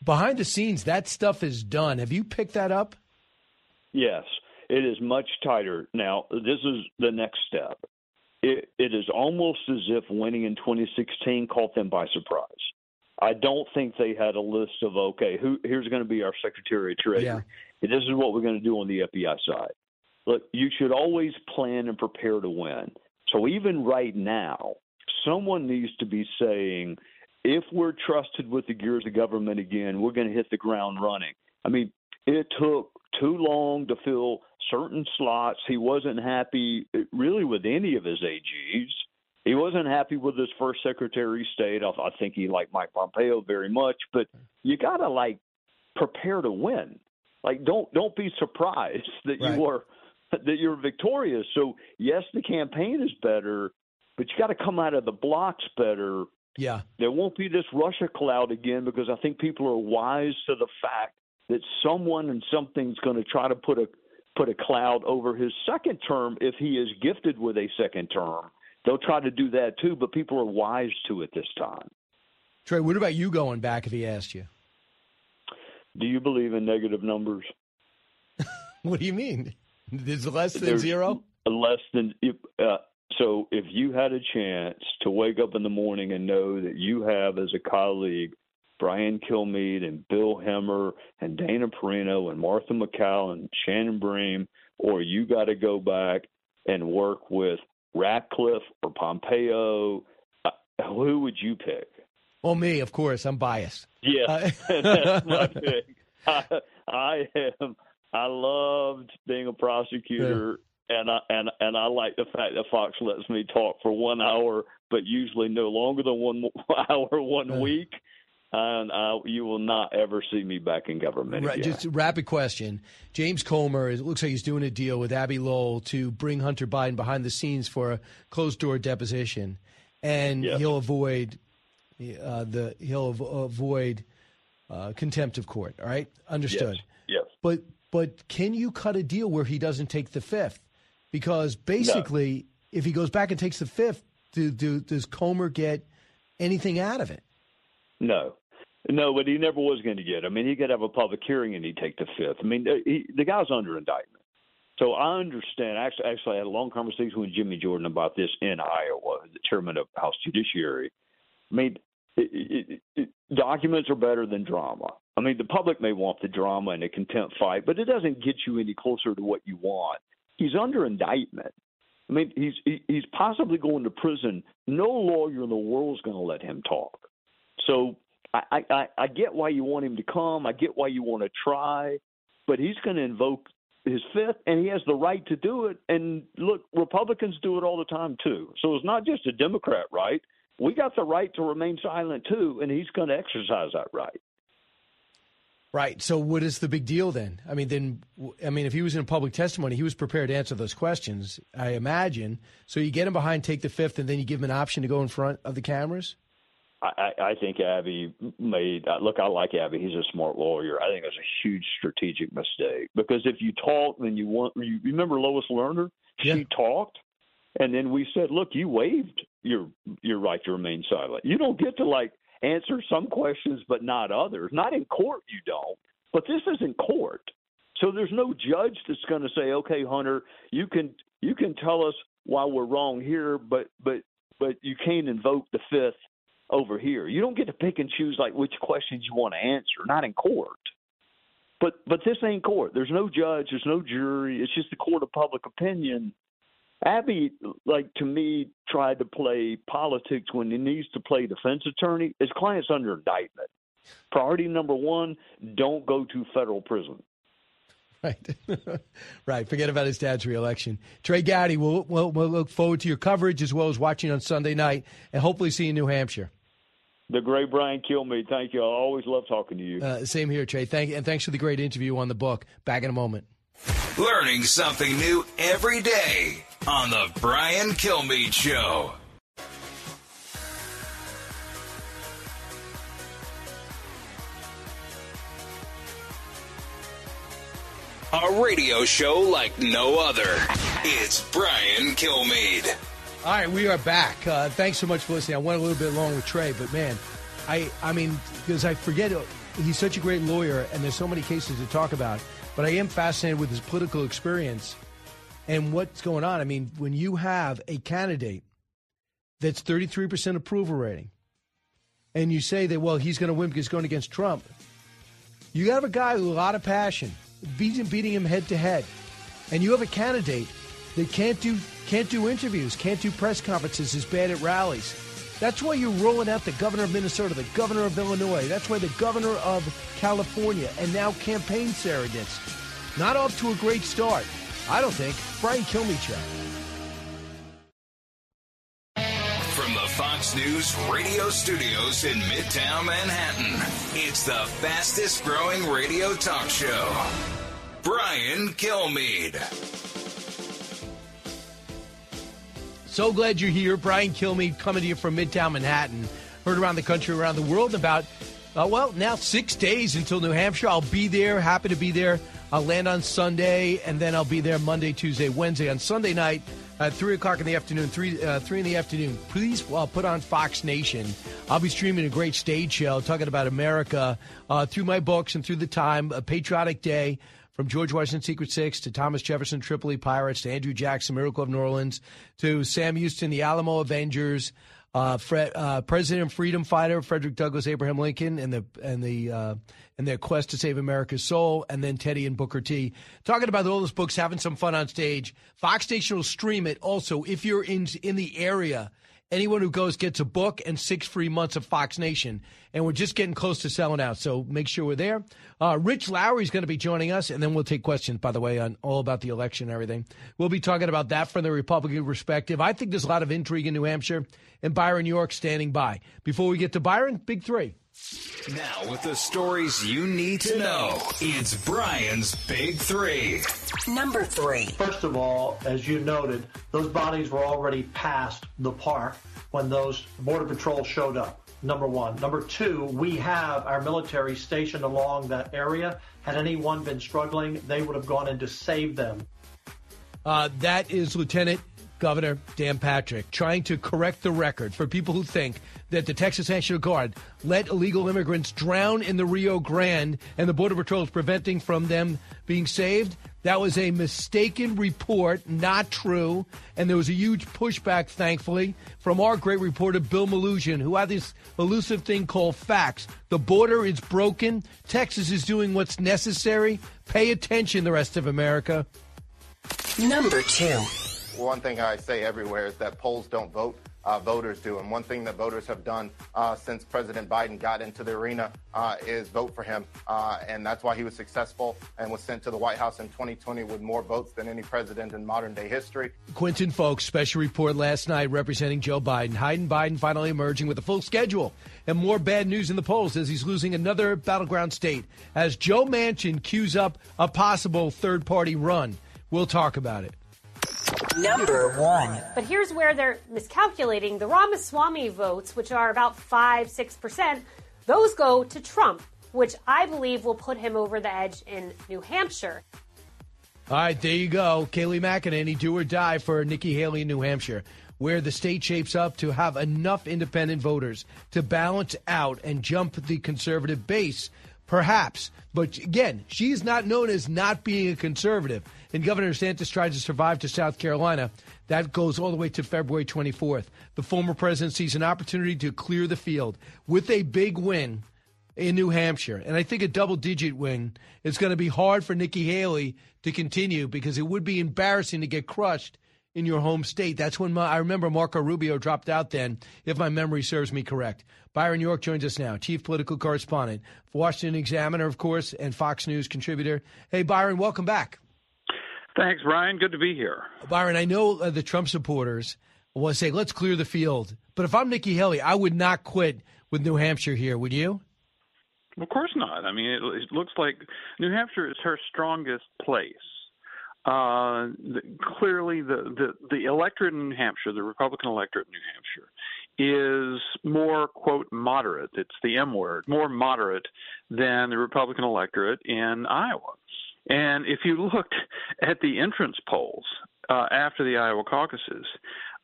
behind the scenes, that stuff is done. Have you picked that up? Yes, it is much tighter. Now, this is the next step. It, it is almost as if winning in 2016 caught them by surprise. I don't think they had a list of okay, who here's going to be our Secretary of Treasury. Yeah. This is what we're going to do on the FBI side. Look, you should always plan and prepare to win. So even right now, someone needs to be saying, if we're trusted with the gears of government again, we're going to hit the ground running. I mean, it took too long to fill certain slots. He wasn't happy uh, really with any of his AGs. He wasn't happy with his first Secretary of State. I, I think he liked Mike Pompeo very much, but you got to like prepare to win. Like don't don't be surprised that right. you are that you're victorious. So yes, the campaign is better, but you got to come out of the blocks better yeah. There won't be this Russia cloud again because I think people are wise to the fact that someone and something's going to try to put a put a cloud over his second term if he is gifted with a second term. They'll try to do that too, but people are wise to it this time. Trey, what about you going back if he asked you? Do you believe in negative numbers? what do you mean? Is less than There's zero? Less than uh, so if you had a chance to wake up in the morning and know that you have as a colleague Brian Kilmeade and Bill Hemmer and Dana Perino and Martha MacCallum and Shannon Bream, or you got to go back and work with Ratcliffe or Pompeo, uh, who would you pick? Well, me, of course. I'm biased. Yeah, uh, that's my pick. I, I am. I loved being a prosecutor and I and and I like the fact that Fox lets me talk for one hour, but usually no longer than one hour one week. And uh, you will not ever see me back in government. Right, again. just a rapid question. James Comer, it looks like he's doing a deal with Abbe Lowell to bring Hunter Biden behind the scenes for a closed door deposition, and yes. he'll avoid uh, the he'll avoid uh, contempt of court. All right, understood. Yes. yes. But but can you cut a deal where he doesn't take the fifth? Because basically, no. if he goes back and takes the fifth, do, do, does Comer get anything out of it? No. No, but he never was going to get. I mean, he could have a public hearing and he'd take the fifth. I mean, uh, he, the guy's under indictment. So I understand. Actually, actually, I had a long conversation with Jimmy Jordan about this in Iowa, the chairman of House Judiciary. I mean, it, it, it, documents are better than drama. I mean, the public may want the drama and a contempt fight, but it doesn't get you any closer to what you want. He's under indictment. I mean, he's he's possibly going to prison. No lawyer in the world is going to let him talk. So I, I I get why you want him to come. I get why you want to try, but he's going to invoke his fifth, and he has the right to do it. And look, Republicans do it all the time too. So it's not just a Democrat right. We got the right to remain silent too, and he's going to exercise that right. Right. So, what is the big deal then? I mean, then, I mean, if he was in public testimony, he was prepared to answer those questions, I imagine. So, you get him behind, take the fifth, and then you give him an option to go in front of the cameras? I, I think Abbe made. Look, I like Abbe. He's a smart lawyer. I think it's a huge strategic mistake because if you talk, then you want. You remember Lois Lerner? Yeah. She talked, and then we said, "Look, you waived your your right to remain silent. You don't get to like answer some questions, but not others. Not in court, you don't. But this isn't court, so there's no judge that's going to say, "Okay, Hunter, you can you can tell us why we're wrong here, but but but you can't invoke the fifth over here. You don't get to pick and choose like which questions you want to answer, not in court. But but this ain't court. There's no judge, there's no jury. It's just the court of public opinion. Abbe, like to me, tried to play politics when he needs to play defense attorney. His client's under indictment. Priority number one: don't go to federal prison. Right, right. Forget about his dad's reelection. Trey Gowdy, we'll, we'll, we'll look forward to your coverage as well as watching on Sunday night, and hopefully see you in New Hampshire. The great Brian Kilmeade. Thank you. I always love talking to you. Uh, same here, Trey. Thank and thanks for the great interview on the book. Back in a moment. Learning something new every day on the Brian Kilmeade Show. A radio show like no other. It's Brian Kilmeade. All right, we are back. Uh, thanks so much for listening. I went a little bit long with Trey, but man, I I mean, because I forget he's such a great lawyer, and there's so many cases to talk about. But I am fascinated with his political experience and what's going on. I mean, when you have a candidate that's 33% approval rating, and you say that well he's going to win because he's going against Trump, you have a guy with a lot of passion, beating beating him head to head, and you have a candidate that can't do can't do interviews, can't do press conferences, is bad at rallies. That's why you're rolling out the governor of Minnesota, the governor of Illinois. That's why the governor of California, and now campaign surrogates. Not off to a great start. I don't think. Brian Kilmeade From the Fox News radio studios in Midtown Manhattan, it's the fastest growing radio talk show. Brian Kilmeade. So glad you're here. Brian Kilmeade coming to you from Midtown Manhattan. Heard around the country, around the world about, uh, well, now six days until New Hampshire. I'll be there. Happy to be there. I'll land on Sunday, and then I'll be there Monday, Tuesday, Wednesday. On Sunday night, at 3 o'clock in the afternoon, 3, uh, 3 in the afternoon, please uh, put on Fox Nation. I'll be streaming a great stage show talking about America uh, through my books and through the time, a patriotic day from George Washington Secret Six to Thomas Jefferson Tripoli Pirates to Andrew Jackson Miracle of New Orleans to Sam Houston the Alamo Avengers, uh, Fred, uh, President Freedom Fighter Frederick Douglass Abraham Lincoln and the and the uh, and their quest to save America's soul, and then Teddy and Booker T talking about all those books, having some fun on stage. Fox Nation will stream it. Also, if you're in in the area. Anyone who goes gets a book and six free months of Fox Nation. And we're just getting close to selling out. So make sure we're there. Uh, Rich Lowry is going to be joining us. And then we'll take questions, by the way, on all about the election and everything. We'll be talking about that from the Republican perspective. I think there's a lot of intrigue in New Hampshire and Byron York standing by. Before we get to Byron, big three. Now, with the stories you need to know, it's Brian's Big Three. Number three. First of all, as you noted, those bodies were already past the park when those Border Patrol showed up. Number one. Number two, we have our military stationed along that area. Had anyone been struggling, they would have gone in to save them. Uh, that is Lieutenant Governor Dan Patrick trying to correct the record for people who think that the Texas National Guard let illegal immigrants drown in the Rio Grande and the Border Patrol is preventing from them being saved. That was a mistaken report, not true. And there was a huge pushback, thankfully, from our great reporter, Bill Melugin, who had this elusive thing called facts. The border is broken. Texas is doing what's necessary. Pay attention, the rest of America. Number two. One thing I say everywhere is that polls don't vote. Uh, voters do. And one thing that voters have done uh, since President Biden got into the arena uh, is vote for him. Uh, and that's why he was successful and was sent to the White House in 2020 with more votes than any president in modern day history. Quentin Fulks, special report last night representing Joe Biden. Hayden Biden finally emerging with a full schedule and more bad news in the polls as he's losing another battleground state. As Joe Manchin cues up a possible third party run. We'll talk about it. Number one. But here's where they're miscalculating the Ramaswamy votes, which are about 5 6%. Those go to Trump, which I believe will put him over the edge in New Hampshire. All right, there you go. Kayleigh McEnany, do or die for Nikki Haley in New Hampshire, where the state shapes up to have enough independent voters to balance out and jump the conservative base, perhaps. But again, she's not known as not being a conservative. And Governor DeSantis tried to survive to South Carolina. That goes all the way to February 24th. The former president sees an opportunity to clear the field with a big win in New Hampshire. And I think a double digit win is going to be hard for Nikki Haley to continue because it would be embarrassing to get crushed in your home state. That's when my, I remember Marco Rubio dropped out then, if my memory serves me correct. Byron York joins us now, chief political correspondent, Washington Examiner, of course, and Fox News contributor. Hey, Byron, welcome back. Thanks, Ryan. Good to be here. Byron, I know uh, the Trump supporters want to say, let's clear the field. But if I'm Nikki Haley, I would not quit with New Hampshire here, would you? Of course not. I mean, it, it looks like New Hampshire is her strongest place. Uh, the, clearly, the, the, the electorate in New Hampshire, the Republican electorate in New Hampshire, is more, quote, moderate. It's the M word, more moderate than the Republican electorate in Iowa. And if you looked at the entrance polls uh, after the Iowa caucuses,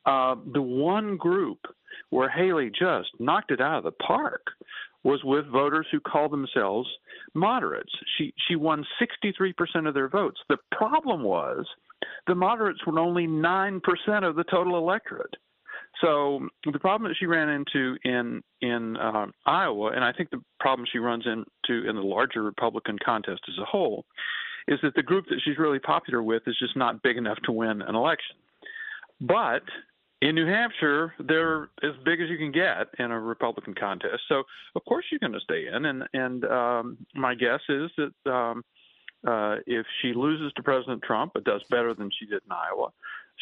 uh, the one group where Haley just knocked it out of the park was with voters who call themselves moderates. She she won 63% of their votes. The problem was the moderates were only 9% of the total electorate. So the problem that she ran into in in uh, Iowa, and I think the problem she runs into in the larger Republican contest as a whole, is that the group that she's really popular with is just not big enough to win an election. But in New Hampshire, they're as big as you can get in a Republican contest. So of course you're going to stay in, and and um, my guess is that um, uh, if she loses to President Trump but does better than she did in Iowa,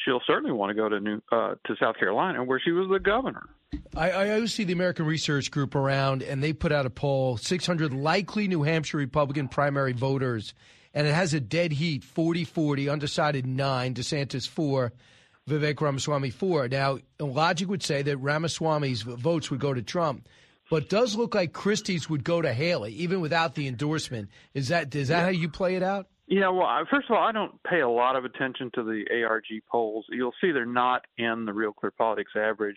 she'll certainly want to go to New uh, to South Carolina where she was the governor. I, I always see the American Research Group around, and they put out a poll: 600 likely New Hampshire Republican primary voters and it has a dead heat 40 40, undecided 9, DeSantis 4, Vivek Ramaswamy 4. Now, logic would say that Ramaswamy's votes would go to Trump. But does look like Christie's would go to Haley, even without the endorsement. Is that is that yeah. how you play it out? Yeah, well, first of all, I don't pay a lot of attention to the ARG polls. You'll see they're not in the Real Clear Politics average.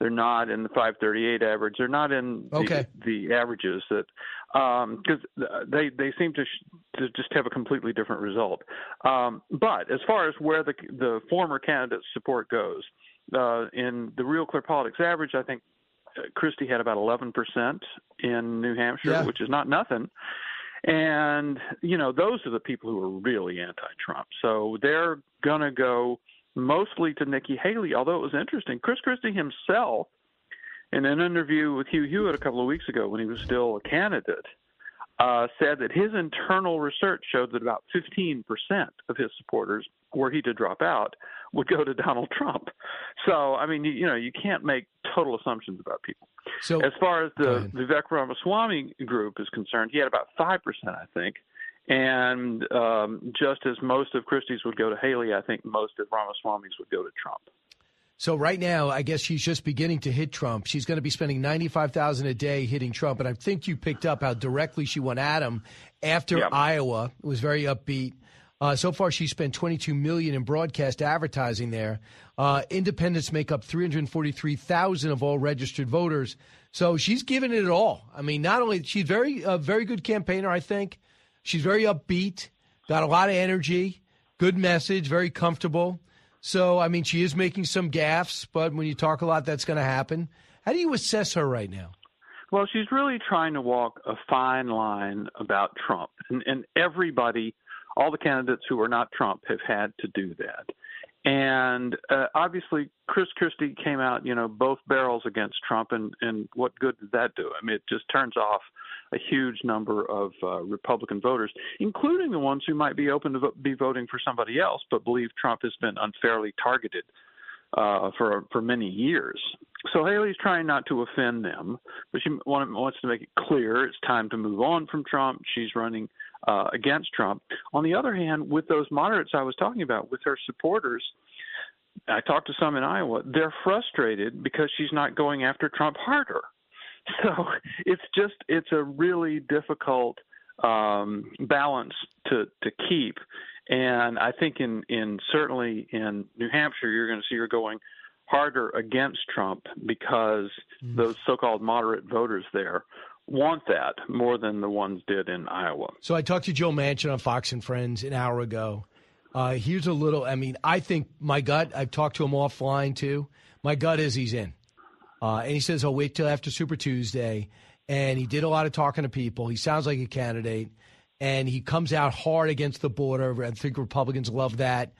They're not in the 538 average. They're not in okay. the, the averages that because um, they they seem to, sh- to just have a completely different result. Um, but as far as where the the former candidate's support goes, uh, in the Real Clear Politics average, I think uh, Christie had about 11% in New Hampshire, yeah. which is not nothing. And you know those are the people who are really anti-Trump, so they're gonna go mostly to Nikki Haley. Although it was interesting, Chris Christie himself in an interview with Hugh Hewitt a couple of weeks ago when he was still a candidate, uh, said that his internal research showed that about 15% of his supporters, were he to drop out, would go to Donald Trump. So, I mean, you, you know, you can't make total assumptions about people. So, as far as the Vivek Ramaswamy group is concerned, he had about 5%, I think. And um, just as most of Christie's would go to Haley, I think most of Ramaswamy's would go to Trump. So right now, I guess she's just beginning to hit Trump. She's going to be spending ninety five thousand a day hitting Trump, and I think you picked up how directly she went at him after yep. Iowa. It was very upbeat. Uh, so far, she spent twenty two million in broadcast advertising there. Uh, independents make up three hundred forty three thousand of all registered voters. So she's given it all. I mean, not only she's very a very good campaigner. I think she's very upbeat. got a lot of energy, good message, very comfortable. So, I mean, she is making some gaffes, but when you talk a lot, that's going to happen. How do you assess her right now? Well, she's really trying to walk a fine line about Trump, and, and everybody, all the candidates who are not Trump, have had to do that. And uh, obviously, Chris Christie came out, you know, both barrels against Trump, and and what good did that do? I mean, it just turns off a huge number of uh, Republican voters, including the ones who might be open to vo- be voting for somebody else, but believe Trump has been unfairly targeted uh, for for many years. So Haley's trying not to offend them, but she want, wants to make it clear it's time to move on from Trump. She's running uh, against Trump. On the other hand, with those moderates I was talking about, with her supporters, I talked to some in Iowa. They're frustrated because she's not going after Trump harder. So it's just it's a really difficult um, balance to to keep. And I think in in certainly in New Hampshire, you're going to see her going harder against Trump because mm. those so-called moderate voters there want that more than the ones did in Iowa. So I talked to Joe Manchin on Fox and Friends an hour ago. Uh, here's a little. I mean, I think my gut. I've talked to him offline too. My gut is he's in, uh, and he says I'll wait till after Super Tuesday. And he did a lot of talking to people. He sounds like a candidate, and he comes out hard against the border. I think Republicans love that.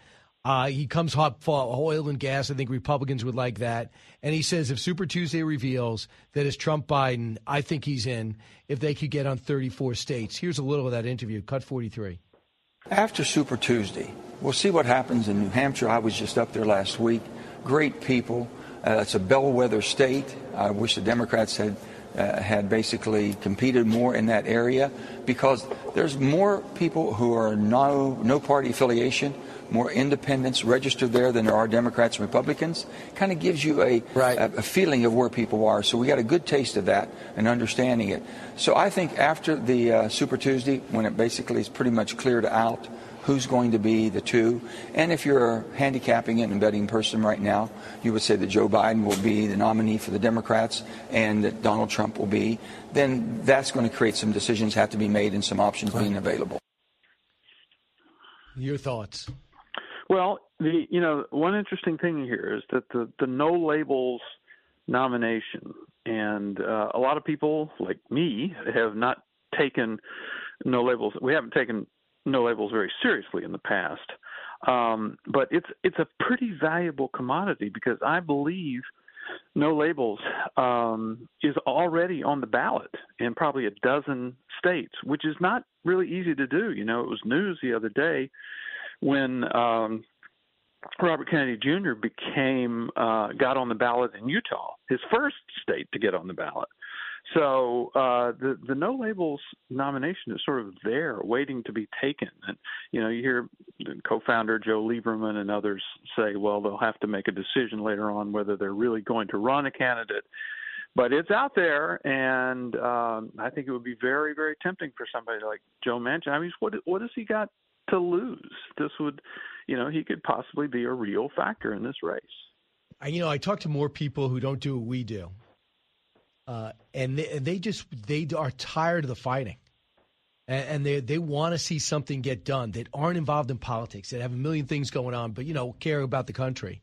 Uh, he comes up for oil and gas. I think Republicans would like that. And he says if Super Tuesday reveals that it's Trump Biden, I think he's in if they could get on 34 states. Here's a little of that interview, cut 43. After Super Tuesday, we'll see what happens in New Hampshire. I was just up there last week. Great people. Uh, it's a bellwether state. I wish the Democrats had uh, had basically competed more in that area because there's more people who are no no party affiliation more independents registered there than there are Democrats and Republicans. Kind of gives you a, right. a, a, feeling of where people are. So we got a good taste of that and understanding it. So I think after the uh, Super Tuesday, when it basically is pretty much cleared out who's going to be the two, and if you're handicapping it and betting person right now, you would say that Joe Biden will be the nominee for the Democrats and that Donald Trump will be, then that's going to create some decisions have to be made and some options right. being available. Your thoughts? Well, the you know one interesting thing here is that the the no labels nomination, and uh, a lot of people like me have not taken no labels. We haven't taken no labels very seriously in the past, um, but it's it's a pretty valuable commodity because I believe no labels um, is already on the ballot in probably a dozen states, which is not really easy to do. You know, it was news the other day when um, Robert Kennedy Jr. became uh, got on the ballot in Utah, his first state to get on the ballot. So uh, the the no labels nomination is sort of there, waiting to be taken. And you know, you hear co-founder Joe Lieberman and others say, well, they'll have to make a decision later on whether they're really going to run a candidate. But it's out there, and um, I think it would be very, very tempting for somebody like Joe Manchin. I mean, what what has he got to lose. This would, you know, he could possibly be a real factor in this race. I, You know, I talk to more people who don't do what we do, uh, and they, they just they are tired of the fighting, and, and they they want to see something get done. That aren't involved in politics. That have a million things going on, but you know, care about the country.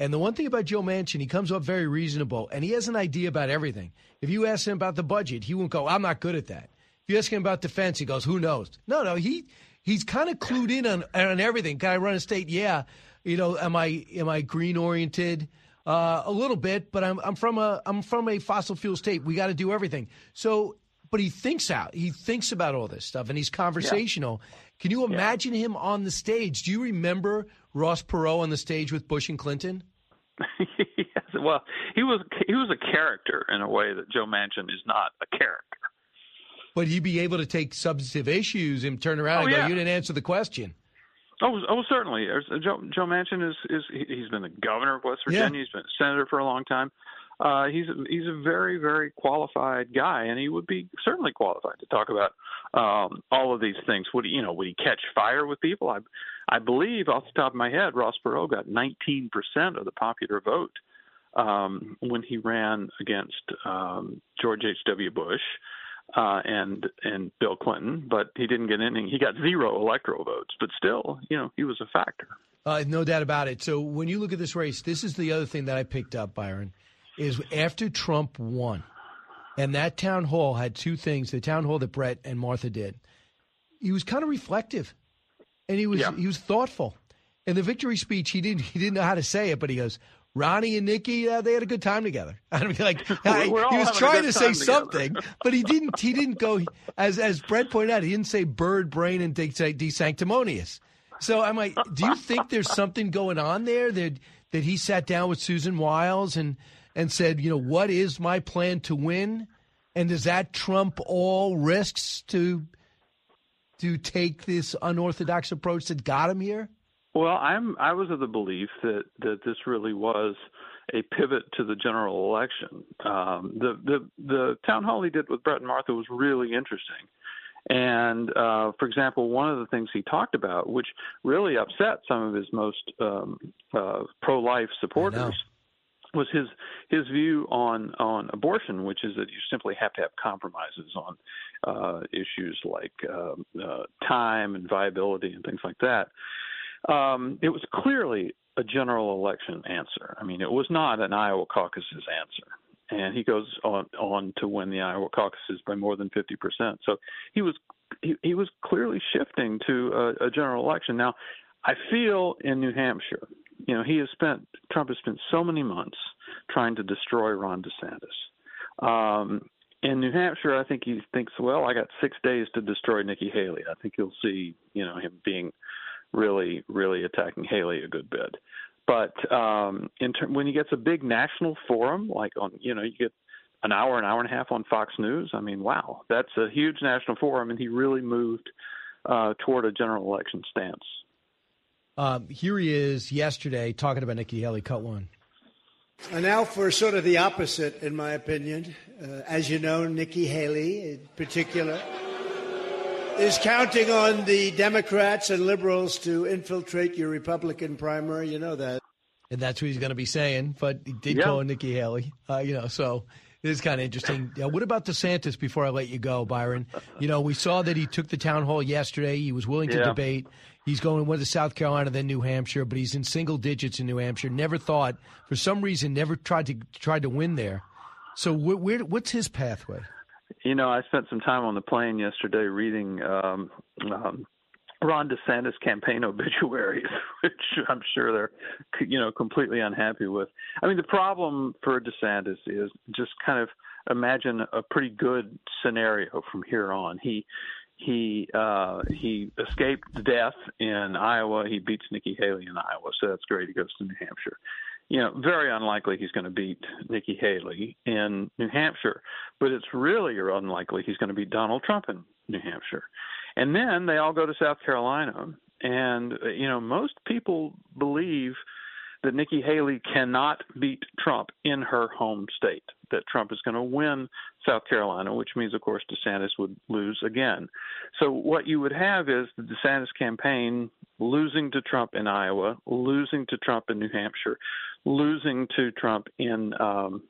And the one thing about Joe Manchin, he comes up very reasonable, and he has an idea about everything. If you ask him about the budget, he won't go, "I'm not good at that." If you ask him about defense, he goes, "Who knows?" No, no, he he's kind of clued in on on everything. Can I run a state? Yeah. You know, am I am I green oriented? Uh, a little bit, but I'm I'm from a I'm from a fossil fuel state. We got to do everything. So, but he thinks out. He thinks about all this stuff, and he's conversational. Yeah. Can you imagine yeah. him on the stage? Do you remember Ross Perot on the stage with Bush and Clinton? yes. Well, he was he was a character in a way that Joe Manchin is not a character but he'd be able to take substantive issues and turn around oh, and go, "You didn't answer the question." Oh, oh, certainly. Uh, Joe, Joe Manchin is is he's been the governor of West Virginia. Yeah. He's been a senator for a long time. Uh, he's he's a very very qualified guy, and he would be certainly qualified to talk about um, all of these things. Would he, you know? Would he catch fire with people? I I believe off the top of my head, Ross Perot got 19 percent of the popular vote um, when he ran against um, George H. W. Bush. Uh, and and Bill Clinton, but he didn't get any. He got zero electoral votes, but still, you know, he was a factor. Uh, no doubt about it. So when you look at this race, this is the other thing that I picked up, Byron, is after Trump won, and that town hall had two things: the town hall that Bret and Martha did. He was kind of reflective, and he was Yeah. he was thoughtful. In the victory speech, he didn't he didn't know how to say it, but he goes. Ronnie and Nikki, uh, they had a good time together. I mean, like I- he was trying to say together. something, but he didn't. He didn't go as as Bret pointed out. He didn't say bird brain and de, de sanctimonious. So I'm like, do you think there's something going on there that that he sat down with Susan Wiles and and said, you know, what is my plan to win, and does that trump all risks to to take this unorthodox approach that got him here? Well, I'm I was of the belief that that this really was a pivot to the general election. Um, the the the town hall he did with Bret and Martha was really interesting. And uh, for example, one of the things he talked about, which really upset some of his most um, uh, pro-life supporters, was his his view on on abortion, which is that you simply have to have compromises on uh, issues like um, uh, time and viability and things like that. Um, it was clearly a general election answer. I mean, it was not an Iowa caucus's answer. And he goes on on to win the Iowa caucuses by more than fifty percent. So he was he, he was clearly shifting to a, a general election. Now, I feel in New Hampshire, you know, he has spent Trump has spent so many months trying to destroy Ron DeSantis. Um, in New Hampshire, I think he thinks, well, I got six days to destroy Nikki Haley. I think you'll see, you know, him being really, really attacking Haley a good bit. But um, in ter- when he gets a big national forum, like on, you know, you get an hour, an hour and a half on Fox News. I mean, wow, that's a huge national forum, and he really moved uh, toward a general election stance. Um, here he is yesterday talking about Nikki Haley. Cut one. And now for sort of the opposite, in my opinion. Uh, as you know, Nikki Haley, in particular, is counting on the Democrats and liberals to infiltrate your Republican primary. You know that. and that's what he's going to be saying. But he did Yeah. call Nikki Haley, uh, you know, so it is kind of interesting. Yeah, what about DeSantis? Before I let you go, Byron, you know, we saw that he took the town hall yesterday. He was willing to Yeah. debate. He's going went to South Carolina, then New Hampshire, but he's in single digits in New Hampshire. Never thought, for some reason, never tried to tried to win there. So where, where what's his pathway? You know, I spent some time on the plane yesterday reading um, um, Ron DeSantis campaign obituaries, which I'm sure they're, you know, completely unhappy with. I mean, the problem for DeSantis is just kind of imagine a pretty good scenario from here on. He he uh, he escaped death in Iowa. He beats Nikki Haley in Iowa, so that's great. He goes to New Hampshire. You know, very unlikely he's going to beat Nikki Haley in New Hampshire, but it's really unlikely he's going to beat Donald Trump in New Hampshire. And then they all go to South Carolina, and you know, most people believe that Nikki Haley cannot beat Trump in her home state. That Trump is going to win South Carolina, which means, of course, DeSantis would lose again. So what you would have is the DeSantis campaign losing to Trump in Iowa, losing to Trump in New Hampshire, losing to Trump in um,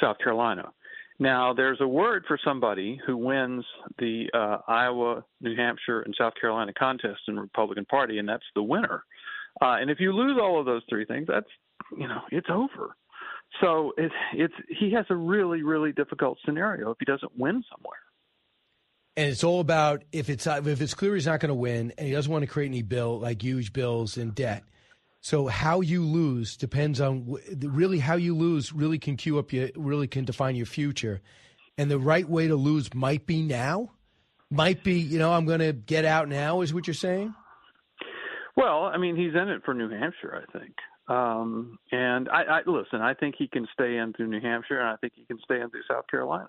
South Carolina. Now, there's a word for somebody who wins the uh, Iowa, New Hampshire, and South Carolina contest in the Republican Party, and that's the winner. Uh, and if you lose all of those three things, that's you know it's over. So it, it's he has a really really difficult scenario if he doesn't win somewhere. And it's all about if it's if it's clear he's not going to win, and he doesn't want to create any bill like huge bills and debt. So how you lose depends on really how you lose. Really can cue up your really can define your future, and the right way to lose might be now, might be you know I'm going to get out now is what you're saying. Well, I mean, he's in it for New Hampshire, I think. Um, and I, I listen. I think he can stay in through New Hampshire, and I think he can stay in through South Carolina.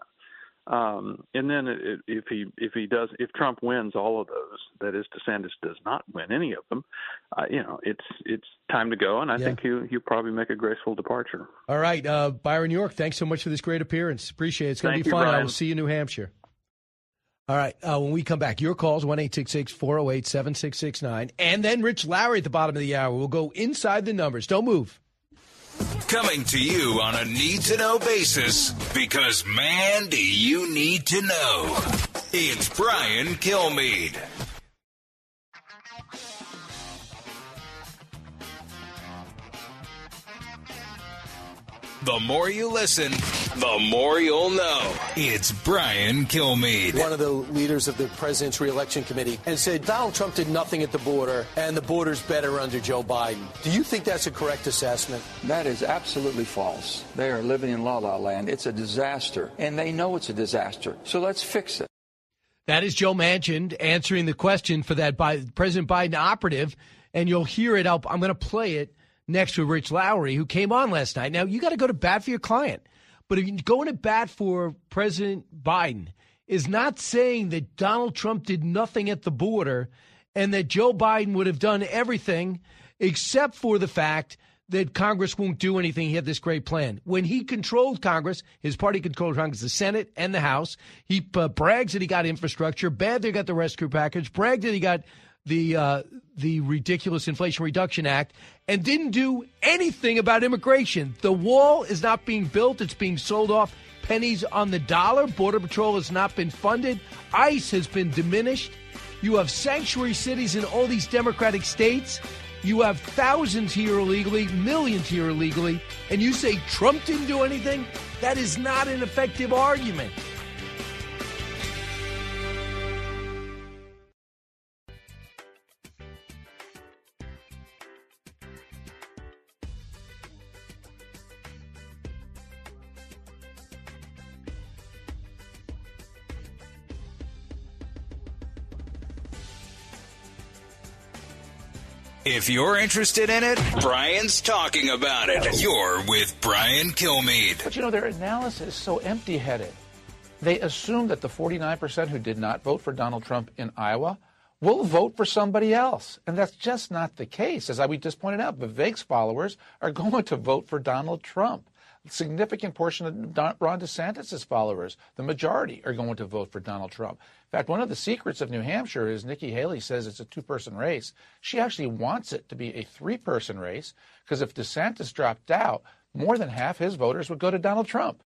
Um, and then if he if he does if Trump wins all of those, that is DeSantis does not win any of them, uh, you know it's it's time to go, and I Yeah. think he'll he'll probably make a graceful departure. All right, uh, Byron York, thanks so much for this great appearance. Appreciate it. It's going to be you, fun. I will see you in New Hampshire. All right, uh, when we come back, your calls, 1 408 7669. And then Rich Lowry at the bottom of the hour. We'll go inside the numbers. Don't move. Coming to you on a need to know basis because, man, do you need to know. It's Brian Kilmeade. The more you listen, the more you'll know. It's Brian Kilmeade. One of the leaders of the president's reelection committee and said Donald Trump did nothing at the border and the border's better under Joe Biden. Do you think that's a correct assessment? That is absolutely false. They are living in la la land. It's a disaster, and they know it's a disaster. So let's fix it. That is Joe Manchin answering the question for that by President Biden operative, and you'll hear it. i I'm going to play it next to Rich Lowry, who came on last night. Now, you got to go to bat for your client. But going to bat for President Biden is not saying that Donald Trump did nothing at the border and that Joe Biden would have done everything except for the fact that Congress won't do anything. He had this great plan. When he controlled Congress, his party controlled Congress, the Senate and the House. He uh, brags that he got infrastructure, bad he got the rescue package, bragged that he got the uh, the ridiculous Inflation Reduction Act and didn't do anything about immigration. The wall is not being built; it's being sold off pennies on the dollar. Border Patrol has not been funded. ICE has been diminished. You have sanctuary cities in all these Democratic states. You have thousands here illegally, millions here illegally, and you say Trump didn't do anything? That is not an effective argument. If you're interested in it, Brian's talking about it. You're with Brian Kilmeade. But you know, their analysis is so empty headed. They assume that the 49% who did not vote for Donald Trump in Iowa will vote for somebody else. And that's just not the case. As I we just pointed out, Vivek's followers are going to vote for Donald Trump significant portion of Ron DeSantis' followers, the majority, are going to vote for Donald Trump. In fact, one of the secrets of New Hampshire is Nikki Haley says it's a two person race. She actually wants it to be a three person race because if DeSantis dropped out, more than half his voters would go to Donald Trump.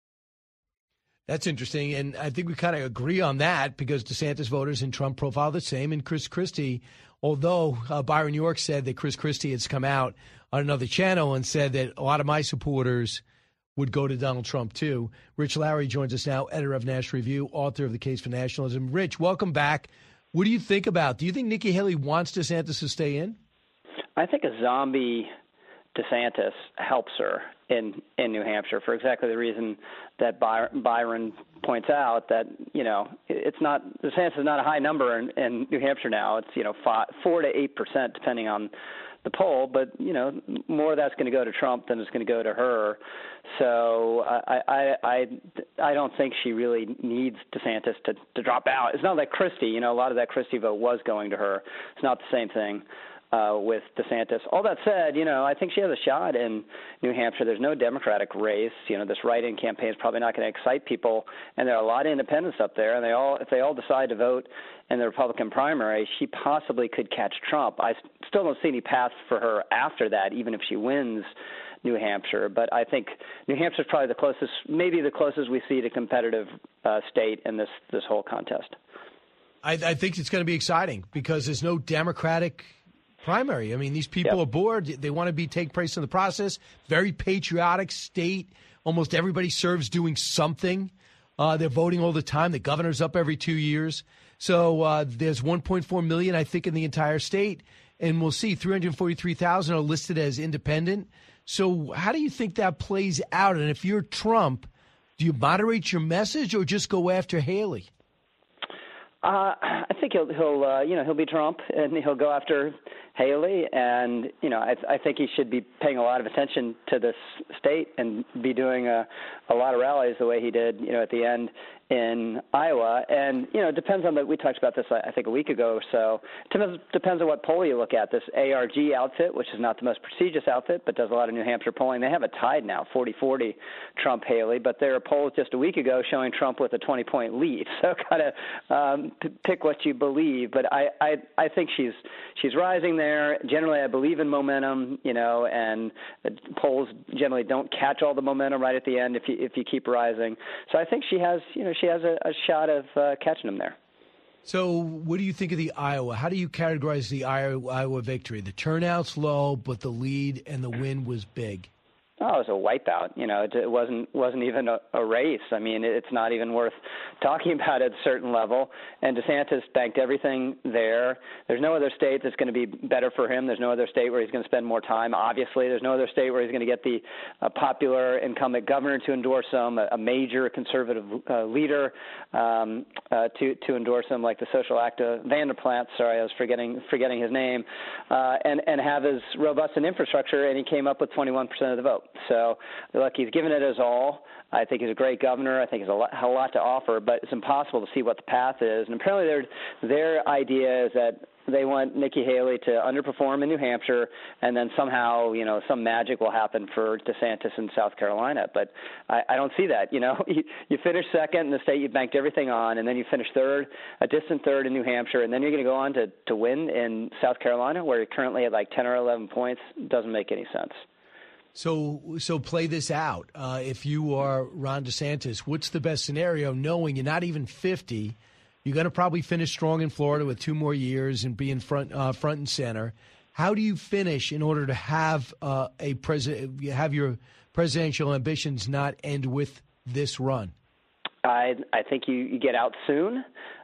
That's interesting. And I think we kind of agree on that because DeSantis voters and Trump profile the same. And Chris Christie, although uh, Byron York said that Chris Christie has come out on another channel and said that a lot of my supporters – would go to Donald Trump too. Rich Lowry joins us now, editor of National Review, author of The Case for Nationalism. Rich, welcome back. What do you think about? Do you think Nikki Haley wants DeSantis to stay in? I think a zombie DeSantis helps her in in New Hampshire for exactly the reason that Byron points out that you know it's not DeSantis is not a high number in, in New Hampshire now. It's you know five, four to eight percent depending on the poll, but you know more of that's going to go to Trump than it's going to go to her. So I I I I don't think she really needs DeSantis to to drop out. It's not like Christie. You know, a lot of that Christie vote was going to her. It's not the same thing uh, with DeSantis. All that said, you know, I think she has a shot in New Hampshire. There's no Democratic race. You know, this write-in campaign is probably not going to excite people, and there are a lot of independents up there, and they all, if they all decide to vote in the Republican primary, she possibly could catch Trump. I still don't see any path for her after that, even if she wins. New Hampshire, but I think New Hampshire is probably the closest, maybe the closest we see to competitive uh, state in this this whole contest. I, I think it's going to be exciting because there's no Democratic primary. I mean, these people yep. are bored. They want to be take place in the process. Very patriotic state. Almost everybody serves doing something. Uh, they're voting all the time. The governor's up every two years. So uh, there's 1.4 million, I think, in the entire state, and we'll see 343,000 are listed as independent. So how do you think that plays out? And if you're Trump, do you moderate your message or just go after Haley? Uh, I think he'll he'll uh, you know he'll be Trump and he'll go after Haley, and you know, I, I think he should be paying a lot of attention to this state and be doing a, a lot of rallies the way he did, you know, at the end in Iowa. And you know, it depends on the. We talked about this, I think, a week ago or so. Depends, depends on what poll you look at. This ARG outfit, which is not the most prestigious outfit, but does a lot of New Hampshire polling. They have a tied now, 40-40, Trump Haley. But there are polls just a week ago showing Trump with a 20-point lead. So kind of um, p- pick what you believe, but I, I I think she's she's rising there. Generally, I believe in momentum, you know, and polls generally don't catch all the momentum right at the end if you if you keep rising. So I think she has you know she has a, a shot of uh, catching them there. So, what do you think of the Iowa? How do you categorize the Iowa victory? The turnout's low, but the lead and the win was big. Oh, it was a wipeout. You know, it, it wasn't wasn't even a, a race. I mean, it's not even worth talking about at a certain level. And DeSantis banked everything there. There's no other state that's going to be better for him. There's no other state where he's going to spend more time. Obviously, there's no other state where he's going to get the uh, popular incumbent governor to endorse him, a, a major conservative uh, leader um, uh, to to endorse him, like the social activist Vander Plaats. Sorry, I was forgetting forgetting his name, uh, and and have as robust an infrastructure. And he came up with 21% of the vote. So look, he's given it his all. I think he's a great governor. I think he's a lot, a lot to offer, but it's impossible to see what the path is. And apparently, their their idea is that they want Nikki Haley to underperform in New Hampshire, and then somehow, you know, some magic will happen for DeSantis in South Carolina. But I, I don't see that. You know, you, you finish second in the state you banked everything on, and then you finish third, a distant third in New Hampshire, and then you're going to go on to to win in South Carolina, where you're currently at like 10 or 11 points. Doesn't make any sense. So, so play this out. Uh, if you are Ron DeSantis, what's the best scenario? Knowing you're not even 50, you're going to probably finish strong in Florida with two more years and be in front, uh, front and center. How do you finish in order to have uh, a president, have your presidential ambitions not end with this run? I I think you, you get out soon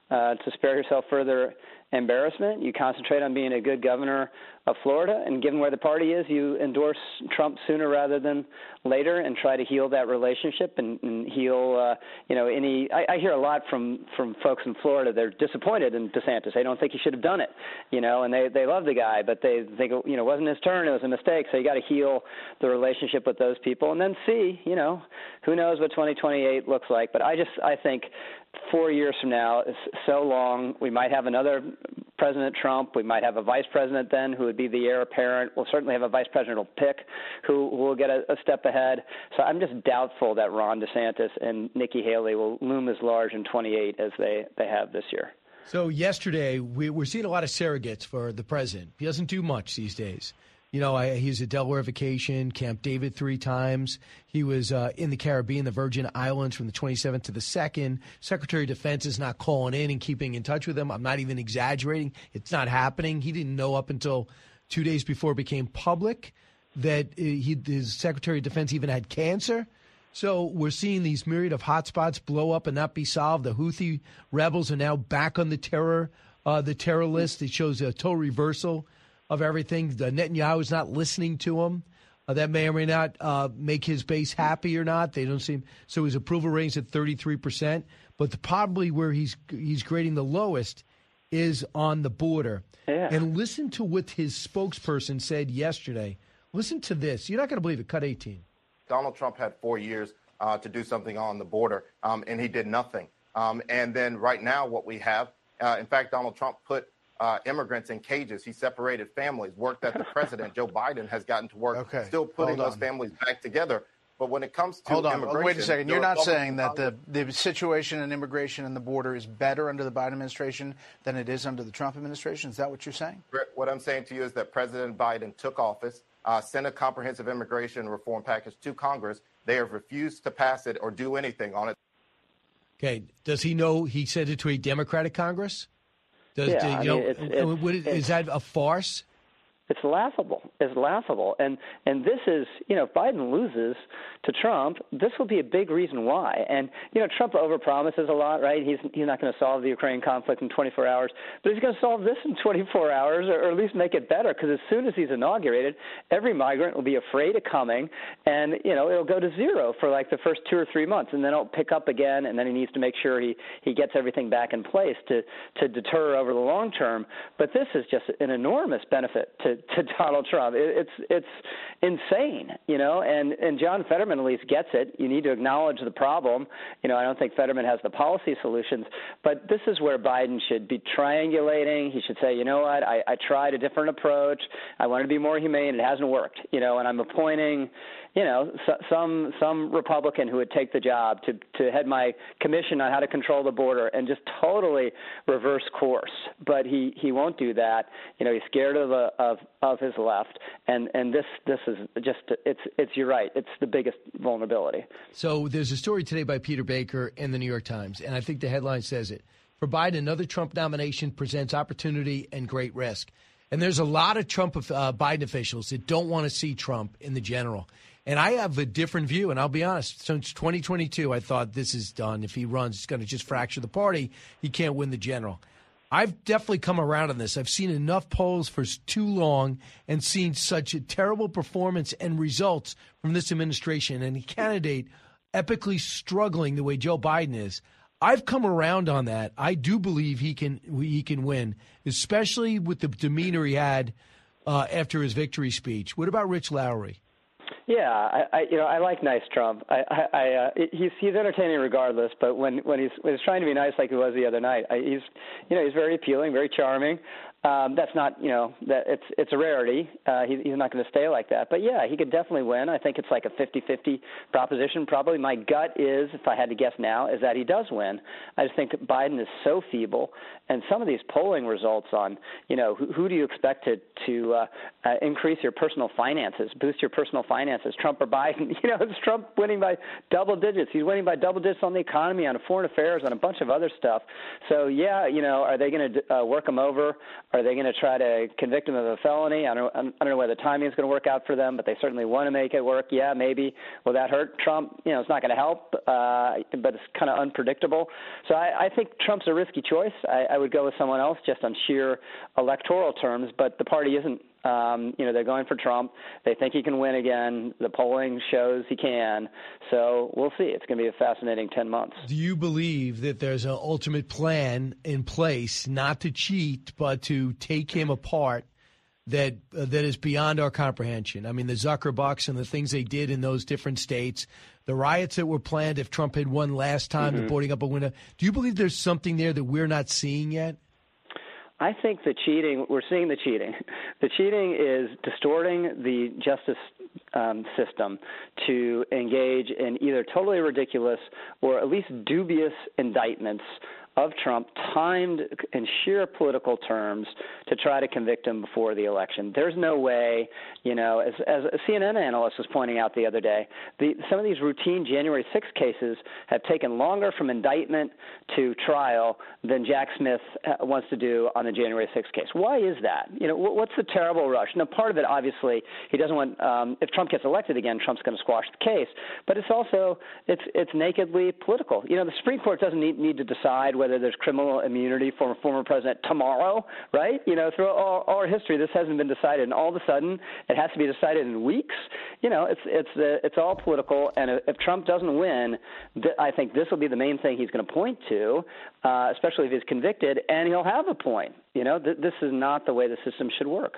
uh, to spare yourself further embarrassment. You concentrate on being a good governor of Florida, and given where the party is, you endorse Trump sooner rather than later, and try to heal that relationship and, and heal, uh, you know, any. I, I hear a lot from from folks in Florida. They're disappointed in DeSantis. They don't think he should have done it, you know, and they they love the guy, but they think you know it wasn't his turn. It was a mistake. So you got to heal the relationship with those people, and then see, you know, who knows what 2028 looks like. But I just I think four years from now is so long. We might have another President Trump. We might have a vice president then who would be the heir apparent. We'll certainly have a vice presidential pick who, will get a, a step ahead. So I'm just doubtful that Ron DeSantis and Nikki Haley will loom as large in 28 as they, they have this year. So yesterday, we, we're seeing a lot of surrogates for the president. He doesn't do much these days. You know, I, he was at Delaware vacation, Camp David three times. He was uh, in the Caribbean, the Virgin Islands from the 27th to the 2nd. Secretary of Defense is not calling in and keeping in touch with him. I'm not even exaggerating. It's not happening. He didn't know up until two days before it became public that uh, he, his Secretary of Defense even had cancer. So we're seeing these myriad of hotspots blow up and not be solved. The Houthi rebels are now back on the terror, uh, the terror list. It shows a total reversal of everything. The Netanyahu is not listening to him. Uh, that may or may not uh, make his base happy or not. They don't seem so. His approval rating's at thirty three percent, but the, probably where he's he's grading the lowest is on the border. Yeah. And listen to what his spokesperson said yesterday. Listen to this. You're not going to believe it. Cut eighteen. Donald Trump had four years uh, to do something on the border, um, and he did nothing. Um, and then right now, what we have, uh, in fact, Donald Trump put uh, immigrants in cages. He separated families, work that the president. Joe Biden has gotten to work, okay. still putting those families back together. But when it comes to Hold on, immigration, wait a second. You're not saying that the, the situation in immigration and the border is better under the Biden administration than it is under the Trump administration? Is that what you're saying? What I'm saying to you is that President Biden took office, uh, sent a comprehensive immigration reform package to Congress. They have refused to pass it or do anything on it. Okay. Does he know he sent it to a Democratic Congress? Does, Yeah, do you know, mean, it's- uh, it's- what is, it's- is that a farce? It's laughable. It's laughable. And and this is, you know, if Biden loses to Trump, this will be a big reason why. And you know, Trump overpromises a lot, right? He's he's not going to solve the Ukraine conflict in 24 hours, but he's going to solve this in 24 hours, or, or at least make it better. Because as soon as he's inaugurated, every migrant will be afraid of coming, and you know, it'll go to zero for like the first two or three months, and then it'll pick up again, and then he needs to make sure he he gets everything back in place to to deter over the long term. But this is just an enormous benefit to to Donald Trump. It, it's it's insane, you know. And and John Fetterman at least gets it. You need to acknowledge the problem. You know, I don't think Fetterman has the policy solutions, but this is where Biden should be triangulating. He should say, you know what, I, I tried a different approach. I wanted to be more humane. It hasn't worked, you know, and I'm appointing you know, so, some some Republican who would take the job to to head my commission on how to control the border and just totally reverse course. But he he won't do that. You know, he's scared of the, of of his left, and and this this is just it's it's you're right. It's the biggest vulnerability. So there's a story today by Peter Baker in the New York Times, and I think the headline says it. For Biden, another Trump nomination presents opportunity and great risk. And there's a lot of Trump uh, Biden officials that don't want to see Trump in the general. And I have a different view, and I'll be honest. Since 2022, I thought this is done. If he runs, it's going to just fracture the party. He can't win the general. I've definitely come around on this. I've seen enough polls for too long and seen such a terrible performance and results from this administration and a candidate epically struggling the way Joe Biden is. I've come around on that. I do believe he can he can win, especially with the demeanor he had uh, after his victory speech. What about Rich Lowry? Yeah, I, I you know I like nice Trump. I, I, I uh, he's he's entertaining regardless. But when when he's when he's trying to be nice like he was the other night, I, he's you know he's very appealing, very charming. Um, that's not, you know, that it's it's a rarity. Uh, he, he's not going to stay like that. But yeah, he could definitely win. I think it's like a 50-50 proposition. Probably my gut is, if I had to guess now, is that he does win. I just think Biden is so feeble, and some of these polling results on, you know, who, who do you expect to to uh, uh, increase your personal finances, boost your personal finances, Trump or Biden? You know, it's Trump winning by double digits. He's winning by double digits on the economy, on foreign affairs, on a bunch of other stuff. So yeah, you know, are they going to uh, work him over? Are they going to try to convict him of a felony? I don't, I don't know whether the timing is going to work out for them, but they certainly want to make it work. Yeah, maybe. Will that hurt Trump? You know, it's not going to help, uh, but it's kind of unpredictable. So I, I think Trump's a risky choice. I, I would go with someone else just on sheer electoral terms, but the party isn't um, you know, they're going for Trump. They think he can win again. The polling shows he can. So we'll see. It's going to be a fascinating 10 months. Do you believe that there's an ultimate plan in place not to cheat, but to take him apart? That uh, that is beyond our comprehension. I mean, the Zuckerbucks and the things they did in those different states, the riots that were planned if Trump had won last time, mm-hmm. the boarding up a window. Do you believe there's something there that we're not seeing yet? I think the cheating, we're seeing the cheating. The cheating is distorting the justice um, system to engage in either totally ridiculous or at least dubious indictments of Trump timed in sheer political terms to try to convict him before the election. There's no way, you know, as, as a CNN analyst was pointing out the other day, the, some of these routine January 6 cases have taken longer from indictment to trial than Jack Smith uh, wants to do on the January 6 case. Why is that? You know, what's the terrible rush? Now, part of it, obviously, he doesn't want. Um, if Trump gets elected again, Trump's going to squash the case. But it's also it's it's nakedly political. You know, the Supreme Court doesn't need, need to decide whether there's criminal immunity for a former president tomorrow, right? You know, through all, all our history, this hasn't been decided, and all of a sudden, it has to be decided in weeks. You know, it's it's uh, it's all political, and if Trump doesn't win, th- I think this will be the main thing he's going to point to, uh, especially if he's convicted, and he'll have a point. You know, th- this is not the way the system should work.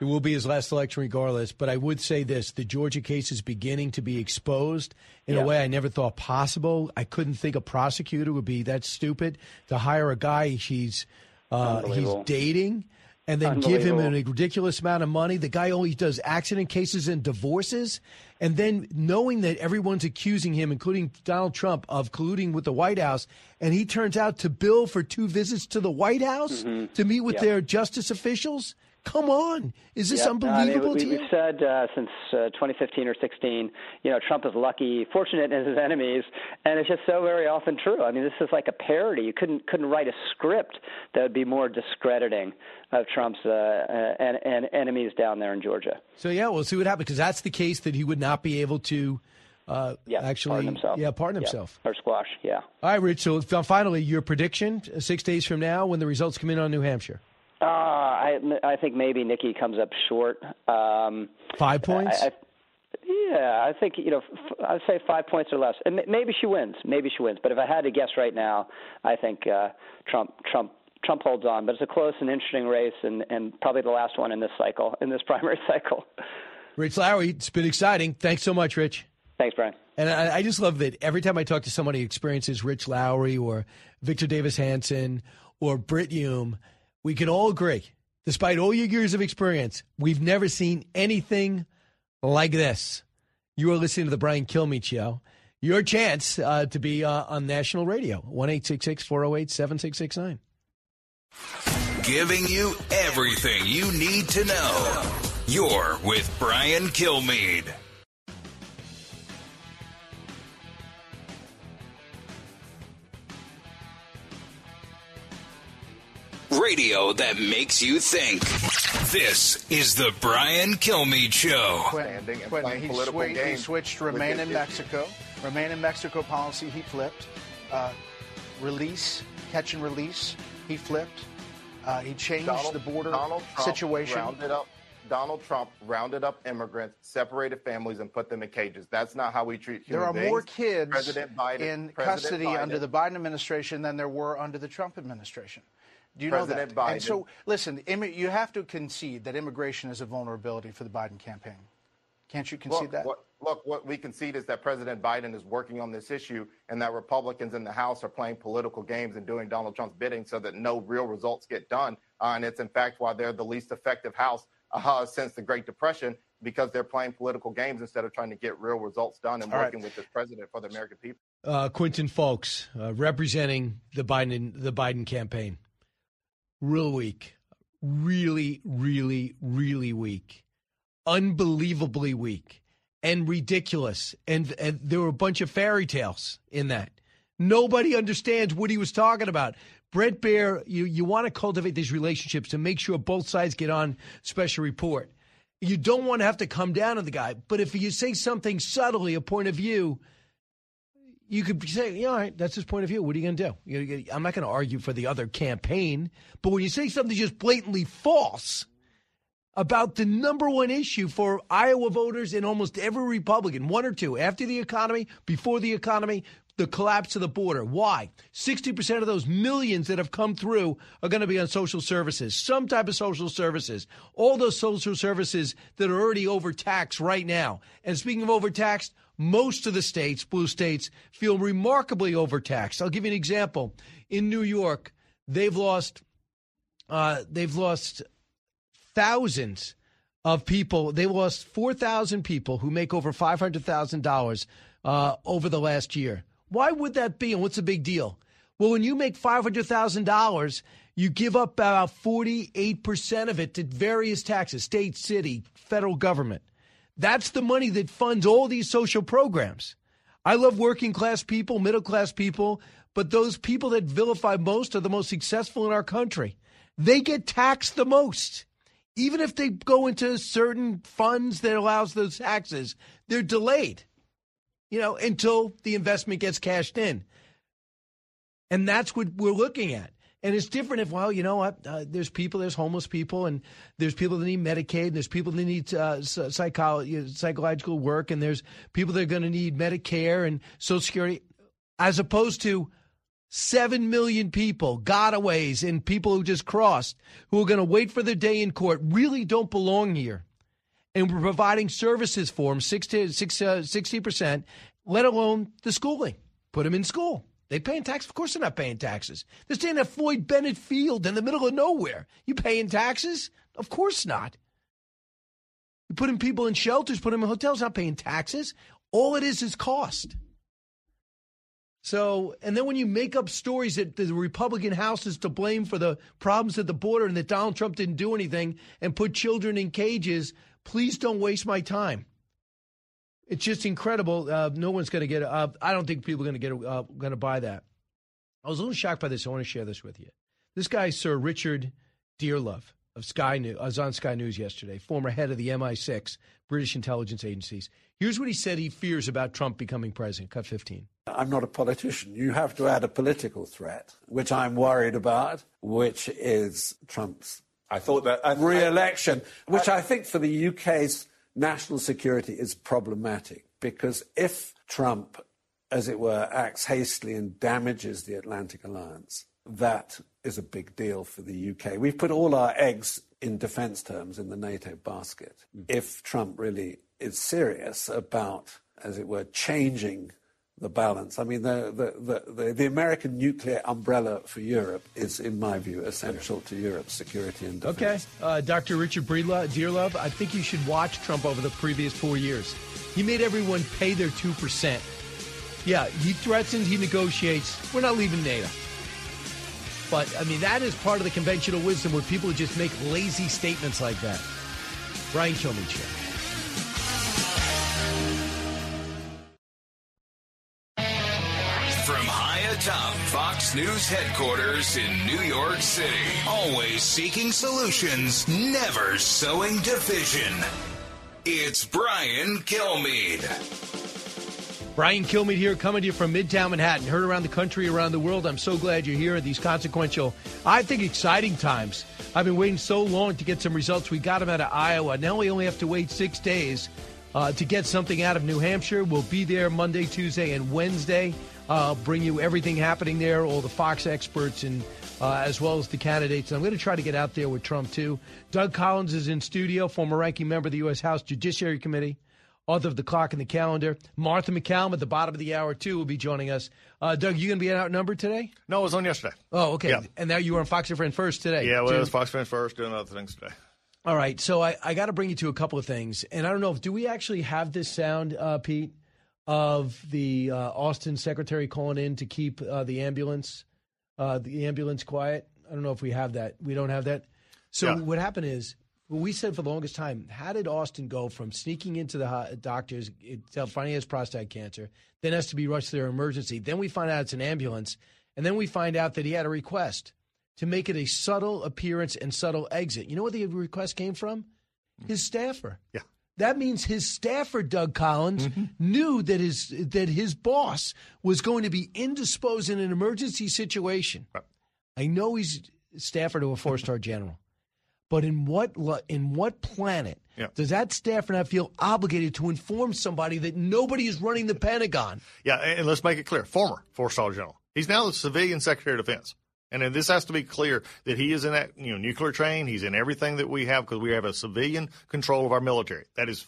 It will be his last election regardless. But I would say this the Georgia case is beginning to be exposed in yeah. a way I never thought possible. I couldn't think a prosecutor would be that stupid to hire a guy he's, uh, he's dating and then give him a ridiculous amount of money. The guy only does accident cases and divorces. And then knowing that everyone's accusing him, including Donald Trump, of colluding with the White House, and he turns out to bill for two visits to the White House mm-hmm. to meet with yep. their justice officials. Come on, is this unbelievable I mean, we, have said uh, since uh, 2015 or 16, you know, Trump is lucky, fortunate in his enemies, and it's just so very often true. I mean, this is like a parody. You couldn't couldn't write a script that would be more discrediting of Trump's uh, uh en- en- enemies down there in Georgia. So yeah, we'll see what happens because that's the case that he would not be able to. Uh, yeah, actually, pardon himself. yeah, pardon himself. Yeah, or squash, yeah. All right, Rich. So finally, your prediction six days from now when the results come in on New Hampshire. Uh, I I think maybe Nikki comes up short. Um, Five points. I, I, yeah, I think you know. I'd say five points or less, and maybe she wins. Maybe she wins. But if I had to guess right now, I think uh, Trump Trump Trump holds on, but it's a close and interesting race, and, and probably the last one in this cycle, in this primary cycle. Rich Lowry, it's been exciting. Thanks so much, Rich. Thanks, Brian. And I, I just love that every time I talk to somebody who experiences Rich Lowry or Victor Davis Hanson or Brit Hume, we can all agree, despite all your years of experience, we've never seen anything like this. You are listening to the Brian Kilmeade Show. Your chance uh, to be uh, on national radio, 1 408 7669. Giving you everything you need to know. You're with Brian Kilmeade. Radio that makes you think. This is the Brian Kilmeade Show. Quentin, Quentin, he, swi- he switched remain in Mexico. Remain in Mexico policy, he flipped. Uh, release, catch and release, he flipped. Uh, he changed Donald- the border Donald Trump situation. Rounded up, Donald Trump rounded up immigrants, separated families, and put them in cages. That's not how we treat There are beings. more kids President Biden, in President custody Biden- under the Biden administration than there were under the Trump administration. Do you President know that? And so, listen, immi- you have to concede that immigration is a vulnerability for the Biden campaign. Can't you concede look, that? What, look, what we concede is that President Biden is working on this issue and that Republicans in the House are playing political games and doing Donald Trump's bidding so that no real results get done. Uh, and it's, in fact, why they're the least effective House uh, since the Great Depression because they're playing political games instead of trying to get real results done and All right. working with this president for the American people. uh, Quentin Fulks uh, representing the Biden the Biden campaign. Real weak, really, really, really weak, unbelievably weak, and ridiculous. And and there were a bunch of fairy tales in that. Nobody understands what he was talking about. Bret Baier, you you want to cultivate these relationships to make sure both sides get on special report. You don't want to have to come down on the guy, but if you say something subtly, a point of view, you could say, yeah, all right, that's his point of view. What are you going to do? You- I'm not going to argue for the other campaign, but when you say something just blatantly false about the number one issue for Iowa voters and almost every Republican, one or two, after the economy, before the economy, the collapse of the border. Why? 60% of those millions that have come through are going to be on social services, some type of social services. All those social services that are already overtaxed right now. And speaking of overtaxed, most of the states, blue states, feel remarkably overtaxed. I'll give you an example. In New York, they've lost uh, they've lost thousands of people. They lost 4,000 people who make over $500,000 uh, over the last year. Why would that be? And what's the big deal? Well, when you make $500,000, you give up about 48% of it to various taxes, state, city, federal government. That's the money that funds all these social programs. I love working class people, middle class people, but those people that vilify most are the most successful in our country. They get taxed the most. Even if they go into certain funds that allows those taxes, they're delayed, you know, until the investment gets cashed in. And that's what we're looking at. And it's different if, well, you know what, uh, there's people, there's homeless people, and there's people that need Medicaid, and there's people that need uh, psychological work, and there's people that are going to need Medicare and Social Security, as opposed to 7 million people, gotaways, and people who just crossed, who are going to wait for their day in court, really don't belong here. And we're providing services for them, 60, 60%, let alone the schooling. Put them in school. They paying tax? Of course they're not paying taxes. They're staying at Floyd Bennett Field in the middle of nowhere. You paying taxes? Of course not. You putting people in shelters, putting them in hotels, not paying taxes. All it is is cost. So, and then when you make up stories that the Republican House is to blame for the problems at the border and that Donald Trump didn't do anything and put children in cages, please don't waste my time. It's just incredible. Uh, no one's going to get. Uh, I don't think people are going to get. Uh, going to buy that. I was a little shocked by this. I want to share this with you. This guy, Sir Richard Dearlove of Sky News, was on Sky News yesterday, former head of the MI6, British intelligence agencies. Here's what he said he fears about Trump becoming president. Cut 15. I'm not a politician. You have to add a political threat, which I'm worried about, which is Trump's I thought that I, re-election, which I, think for the UK's national security is problematic because if Trump, as it were, acts hastily and damages the Atlantic alliance, that is a big deal for the UK. We've put all our eggs in defense terms in the NATO basket. Mm. If Trump really is serious about, as it were, changing the balance. I mean, the, the, the, the, American nuclear umbrella for Europe is, in my view, essential to Europe's security and defense. Okay. Uh, Dr. Richard Breedlove, Dearlove, I think you should watch Trump over the previous four years. He made everyone pay their 2%. Yeah, he threatens, he negotiates. We're not leaving NATO. But, I mean, that is part of the conventional wisdom where people just make lazy statements like that. Brian Kilmeade Atop Fox News headquarters in New York City, always seeking solutions, never sowing division. It's Brian Kilmeade. Brian Kilmeade here, coming to you from Midtown Manhattan. Heard around the country, around the world. I'm so glad you're here at these consequential, I think, exciting times. I've been waiting so long to get some results. We got them out of Iowa. Now we only have to wait six days uh, to get something out of New Hampshire. We'll be there Monday, Tuesday, and Wednesday. Uh, bring you everything happening there, all the Fox experts, and uh, as well as the candidates. And I'm going to try to get out there with Trump too. Doug Collins is in studio, former ranking member of the U.S. House Judiciary Committee, author of The Clock and the Calendar. Martha MacCallum at the bottom of the hour too will be joining us. Uh, Doug, you going to be outnumbered today? No, it was on yesterday. Oh, okay. Yeah. And now you were on Fox and Friends first today. Yeah, well, too. it was Fox Friends first, doing other things today. All right, so I, I got to bring you to a couple of things, and I don't know if do we actually have this sound, uh, Pete? Of the uh, Austin secretary calling in to keep uh, the ambulance, uh, the ambulance quiet. I don't know if we have that. We don't have that. So Yeah. what happened is, well, we said for the longest time, how did Austin go from sneaking into the doctors, it, finding he has prostate cancer, then has to be rushed to their emergency, then we find out it's an ambulance, and then we find out that he had a request to make it a subtle appearance and subtle exit. You know where the request came from? His staffer. Yeah. That means his staffer, Doug Collins, mm-hmm. knew that his that his boss was going to be indisposed in an emergency situation. I know he's staffer to a four star general, but in what in what planet Yeah. does that staffer not feel obligated to inform somebody that nobody is running the Pentagon? Yeah, and let's make it clear former four star general. He's now the civilian secretary of defense. And this has to be clear that he is in that you know nuclear train. He's in everything that we have because we have a civilian control of our military. That is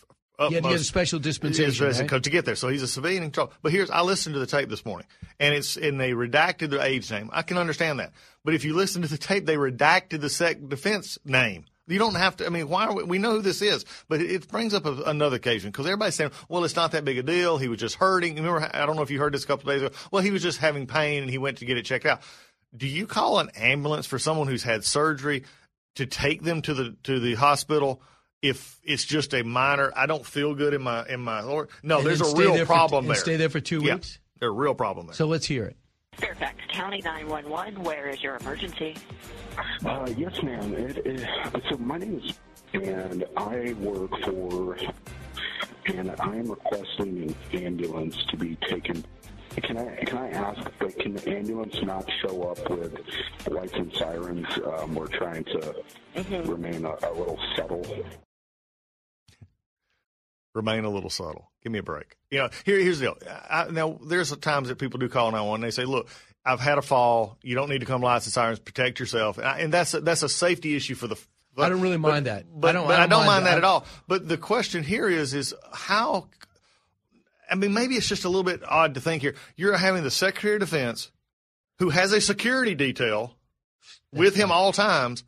He had to get a special dispensation, right? to get there. So he's a civilian in control. But here's I listened to the tape this morning, and it's and they redacted the age name. I can understand that. But if you listen to the tape, they redacted the sec defense name. You don't have to. I mean, why are we, we know who this is? But it, brings up a, another occasion because everybody's saying, "Well, it's not that big a deal. He was just hurting." Remember, I don't know if you heard this a couple of days ago. Well, he was just having pain and he went to get it checked out. Do you call an ambulance for someone who's had surgery to take them to the to the hospital? If it's just a minor, I don't feel good in my in my Lord. No, And there's a real there problem and there. stay there for two Yeah, weeks? There's a real problem there. So let's hear it. Fairfax County 911, where is your emergency? Uh, yes, ma'am. It, it, so my name is, and I work for, and I am requesting an ambulance to be taken. Can I can I ask, but can the ambulance not show up with lights and sirens? Um, we're trying to remain a, a little subtle. remain a little subtle. Give me a break. You know, here, here's the deal. I, now, there's times that people do call 911 and they say, look, I've had a fall. You don't need to come lights and sirens. Protect yourself. And, I, and that's a, that's a safety issue for the. I don't really but- mind that. But, I don't- but I don't mind mind that that. at all. But the question here is, is how. I mean, maybe it's just a little bit odd to think here. You're having the Secretary of Defense, who has a security detail with him all times,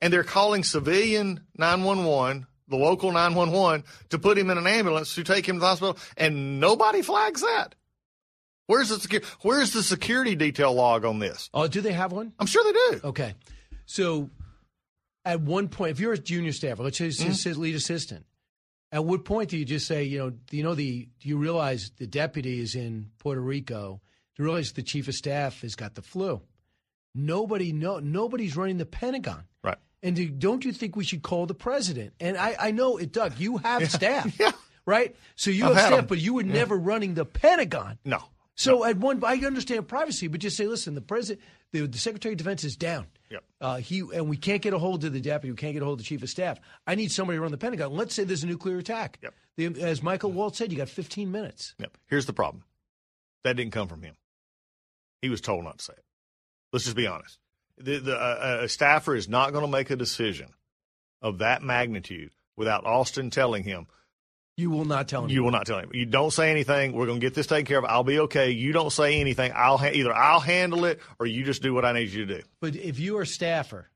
and they're calling civilian 911, the local 911, to put him in an ambulance to take him to the hospital, and nobody flags that. Where's the secu- Where's the security detail log on this? Oh, do they have one? I'm sure they do. Okay. So at one point, if you're a junior staffer, let's say Mm-hmm. lead assistant, at what point do you just say, you know, do you know the, do you realize the deputy is in Puerto Rico? Do you realize the chief of staff has got the flu? Nobody know, nobody's running the Pentagon. Right. And do, don't you think we should call the president? And I, I know it, Doug, you have staff, yeah. right? So you I've have staff, 'em. but you were Yeah. never running the Pentagon. No. So at one, I understand privacy, but just say, listen, the president, the, the Secretary of Defense is down. Yep. Uh, he and we can't get a hold of the deputy. We can't get a hold of the chief of staff. I need somebody to run the Pentagon. Let's say there's a nuclear attack. Yep. The, as Michael Waltz said, you got 15 minutes. Yep. Here's the problem. That didn't come from him. He was told not to say it. Let's just be honest. The, the, uh, a staffer is not going to make a decision of that magnitude without Austin telling him. You will not tell him. You will not tell him. You don't say anything. We're going to get this taken care of. I'll be okay. You don't say anything. I'll ha- either I'll handle it or you just do what I need you to do. But if you are a staffer,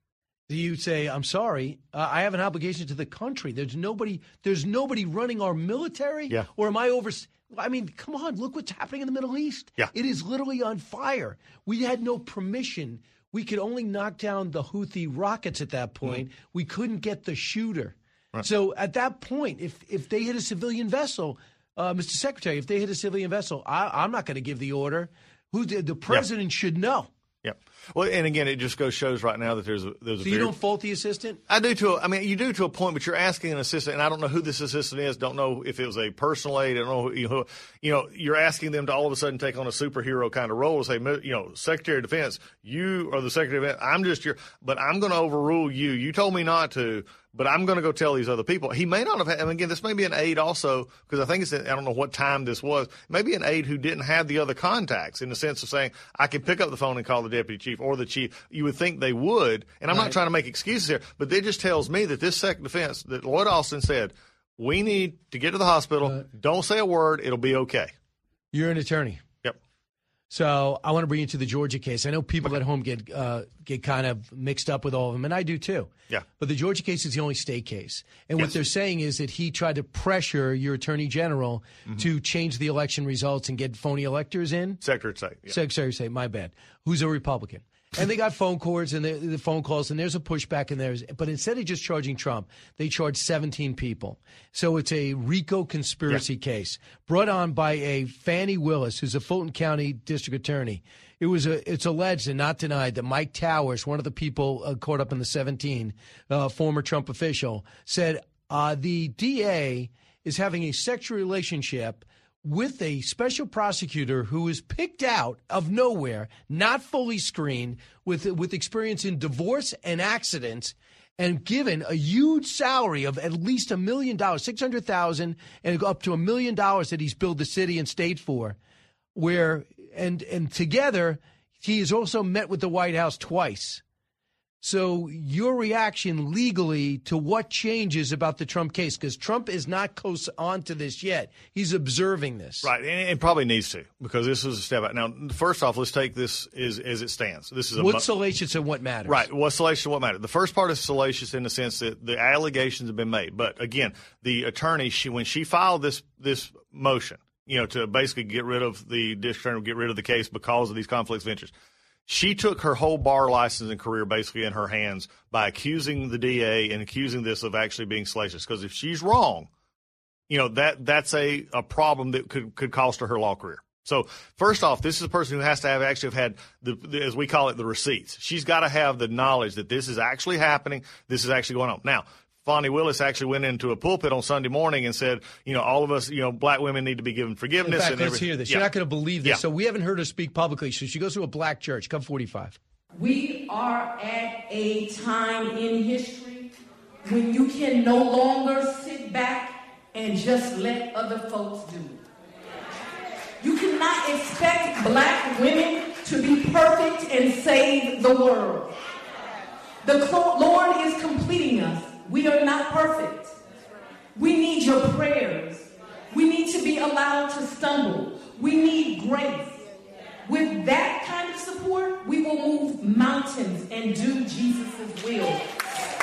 do you say, "I'm sorry, uh, I have an obligation to the country. There's nobody. There's nobody running our military. Yeah. Or am I over? I mean, come on. Look what's happening in the Middle East. Yeah. It is literally on fire. We had no permission. We could only knock down the Houthi rockets at that point. Mm-hmm. We couldn't get the shooter. Right. So at that point, if if they hit a civilian vessel, uh, Mr. Secretary, if they hit a civilian vessel, I, I'm not going to give the order. Who the, the president should know. Yep. Well, and again, it just goes shows right now that there's a there's a So you very- don't fault the assistant? I do to. A, I mean, you do to a point, but you're asking an assistant, and I don't know who this assistant is. Don't know if it was a personal aide. I don't know. Who, you know, you know, you're asking them to all of a sudden take on a superhero kind of role and say, you know, Secretary of Defense, you are the Secretary of Defense. I'm just your, but I'm going to overrule you. You told me not to, but I'm going to go tell these other people. He may not have had. And again, this may be an aide also because I think it's. I don't know what time this was. Maybe an aide who didn't have the other contacts in the sense of saying I can pick up the phone and call the deputy chief or the chief. You would think they would, and I'm not trying to make excuses here, but it just tells me that this second Defense that Lloyd Austin said we need to get to the hospital. don't say a word. It'll be okay. You're an attorney. So I want to bring you to the Georgia case. I know people at home get uh, get kind of mixed up with all of them, and I do too. Yeah. But the Georgia case is the only state case, and what they're saying is that he tried to pressure your attorney general Mm-hmm. to change the election results and get phony electors in. Secretary of State. Yeah. Secretary of State, my bad. Who's a Republican? And they got phone cords and the, the phone calls, and there's a pushback in there. But instead of just charging Trump, they charged 17 people. So it's a RICO conspiracy case brought on by a Fani Willis, who's a Fulton County district attorney. It was a, it's alleged and not denied that Mike Towers, one of the people uh, caught up in the 17, uh, former Trump official, said uh, the DA is having a sexual relationship with a special prosecutor who is picked out of nowhere, not fully screened, with with experience in divorce and accidents, and given a huge salary of at least a million dollars, six hundred thousand, and up to a million dollars that he's billed the city and state for. Where and and together, he has also met with the White House twice. So, your reaction legally to what changes about the Trump case? Because Trump is not close on to this yet. He's observing this. Right, and it probably needs to because this is a step out. Now, first off, let's take this as, as it stands. This is a What's salacious and what matters? Right. What's salacious and what matters? The first part is salacious in the sense that the allegations have been made. But again, the attorney, she when she filed this this motion, you know, to basically get rid of the district attorney, get rid of the case because of these conflicts of interest. She took her whole bar license and career basically in her hands by accusing the DA and accusing this of actually being salacious. Because if she's wrong, you know that that's a, a problem that could could cost her her law career. So first off, this is a person who has to have actually have had the, the as we call it the receipts. She's got to have the knowledge that this is actually happening. This is actually going on. Now, Fani Willis actually went into a pulpit on Sunday morning and said, you know, all of us, you know, black women need to be given In forgiveness. fact, and let's everything. hear this. Yeah. You're not going to believe this. Yeah. So we haven't heard her speak publicly. So she goes to a black church. Come 45. We are at a time in history when you can no longer sit back and just let other folks do it. You cannot expect black women to be perfect and save the world. The Lord is completing us. We are not perfect. We need your prayers. We need to be allowed to stumble. We need grace. With that kind of support, we will move mountains and do Jesus' will.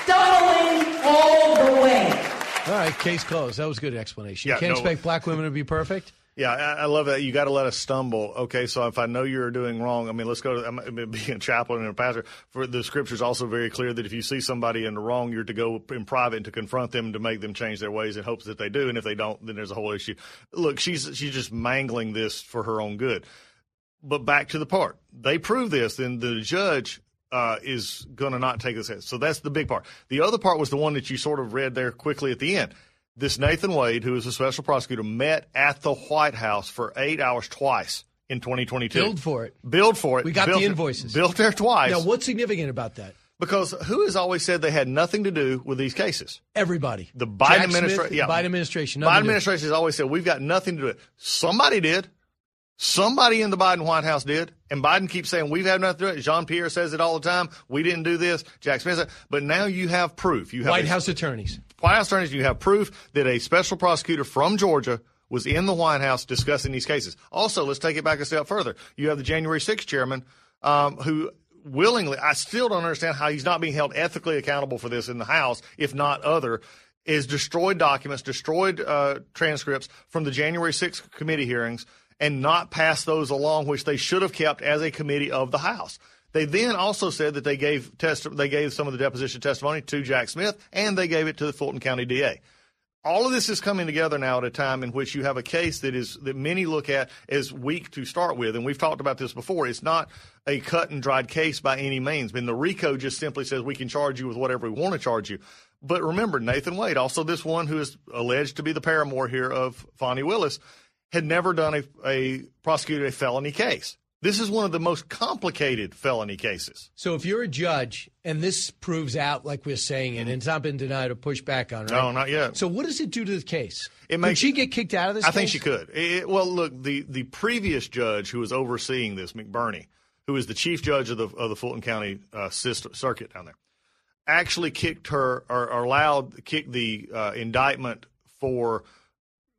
Stumbling all the way. All right, case closed. That was a good explanation. Yeah, you can't no- expect black women to be perfect. Yeah, I, love that. You got to let us stumble. Okay, so if I know you're doing wrong, I mean, let's go to I'm, being a chaplain and a pastor. For the scripture's also very clear that if you see somebody in the wrong, you're to go in private and to confront them to make them change their ways in hopes that they do. And if they don't, then there's a whole issue. Look, she's she's just mangling this for her own good. But back to the part, they prove this, then the judge uh, is going to not take this. So that's the big part. The other part was the one that you sort of read there quickly at the end. This Nathan Wade, who is a special prosecutor, met at the White House for eight hours twice in 2022. Billed for it. Billed for it. We got Built- the invoices. Built there twice. Now, what's significant about that? Because who has always said they had nothing to do with these cases? Everybody. The Biden administration. Yeah, Biden administration. Biden nothing to do. administration has always said we've got nothing to do with it. Somebody did. Somebody in the Biden White House did, and Biden keeps saying we've had nothing to do with it. Jean Pierre says it all the time. We didn't do this. Jack Smith but now you have proof. You have White a- House attorneys. House attorneys, you have proof that a special prosecutor from Georgia was in the White House discussing these cases. Also, let's take it back a step further. You have the January 6th chairman um, who willingly, I still don't understand how he's not being held ethically accountable for this in the House, if not other, is destroyed documents, destroyed uh, transcripts from the January 6th committee hearings and not pass those along, which they should have kept as a committee of the House. They then also said that they gave test, they gave some of the deposition testimony to Jack Smith, and they gave it to the Fulton County DA. All of this is coming together now at a time in which you have a case that is that many look at as weak to start with, and we've talked about this before. It's not a cut and dried case by any means. I mean, the RICO just simply says we can charge you with whatever we want to charge you. But remember, Nathan Wade, also this one who is alleged to be the paramour here of Fani Willis, had never done a, a prosecuted a felony case. This is one of the most complicated felony cases. So if you're a judge and this proves out, like we're saying, and it's not been denied or pushed back on, right? No, not yet. So what does it do to the case? It Could makes- she get kicked out of this? Case? I think she could. It- well, look, the the previous judge who was overseeing this, McBurney, who is the chief judge of the of the Fulton County uh, system, circuit down there, actually kicked her or, or allowed kicked the uh, indictment for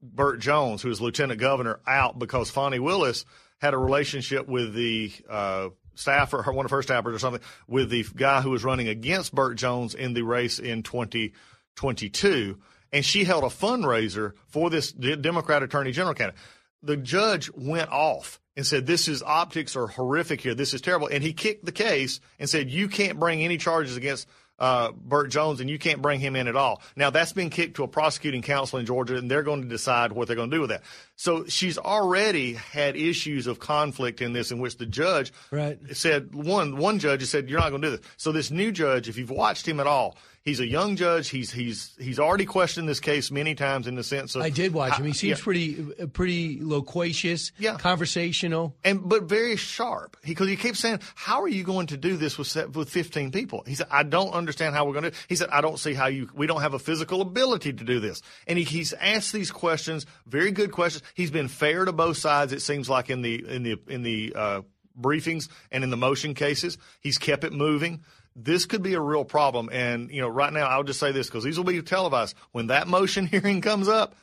Burt Jones, who was lieutenant governor, out because Fani Willis had a relationship with the uh, staffer, her, one of her staffers or something, with the guy who was running against Burt Jones in the race in 2022. And she held a fundraiser for this Democrat attorney general candidate. The judge went off and said, This is optics are horrific here. This is terrible. And he kicked the case and said, You can't bring any charges against uh, Burt Jones, and you can't bring him in at all. Now that's been kicked to a prosecuting counsel in Georgia, and they're going to decide what they're going to do with that. So she's already had issues of conflict in this, in which the judge right. said one one judge has said you're not going to do this. So this new judge, if you've watched him at all, he's a young judge. He's he's he's already questioned this case many times in the sense of I did watch him. He seems yeah. pretty, pretty loquacious, Yeah. conversational. and but very sharp because he keeps saying, "How are you going to do this with with 15 people?" He said, "I don't understand how we're going to." He said, "I don't see how you. We don't have a physical ability to do this." And he, he's asked these questions, very good questions. He's been fair to both sides. It seems like in the in the in the uh, briefings and in the motion cases, he's kept it moving. This could be a real problem. And you know, right now, I'll just say this because these will be televised when that motion hearing comes up.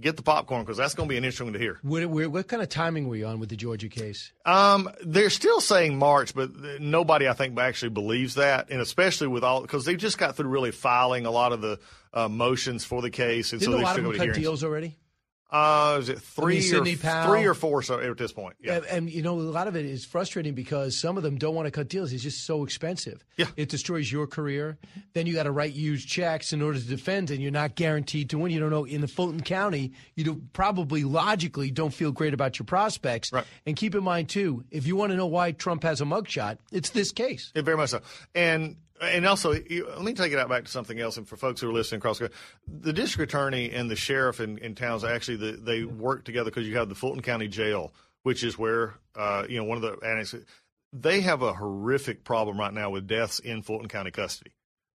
Get the popcorn because that's going to be an interesting one to hear. What, what, what kind of timing were you on with the Georgia case? Um, they're still saying March, but nobody I think actually believes that, and especially with all because they just got through really filing a lot of the uh, motions for the case, and Didn't so a they lot still of them to deals already? Uh, is it three or Sidney Powell. three or four so at this point? Yeah. And, and, you know, a lot of it is frustrating because some of them don't want to cut deals. It's just so expensive. Yeah. It destroys your career. Then you got to write huge checks in order to defend, and you're not guaranteed to win. You don't know. In the Fulton County, you do, probably logically don't feel great about your prospects. Right. And keep in mind, too, if you want to know why Trump has a mugshot, it's this case. Yeah, very much so. And and also, you- let me take it out back to something else. And for folks who are listening across, the the district attorney and the sheriff in, in towns actually the, they work together because you have the Fulton County Jail, which is where uh, you know one of the annexes. They have a horrific problem right now with deaths in Fulton County custody.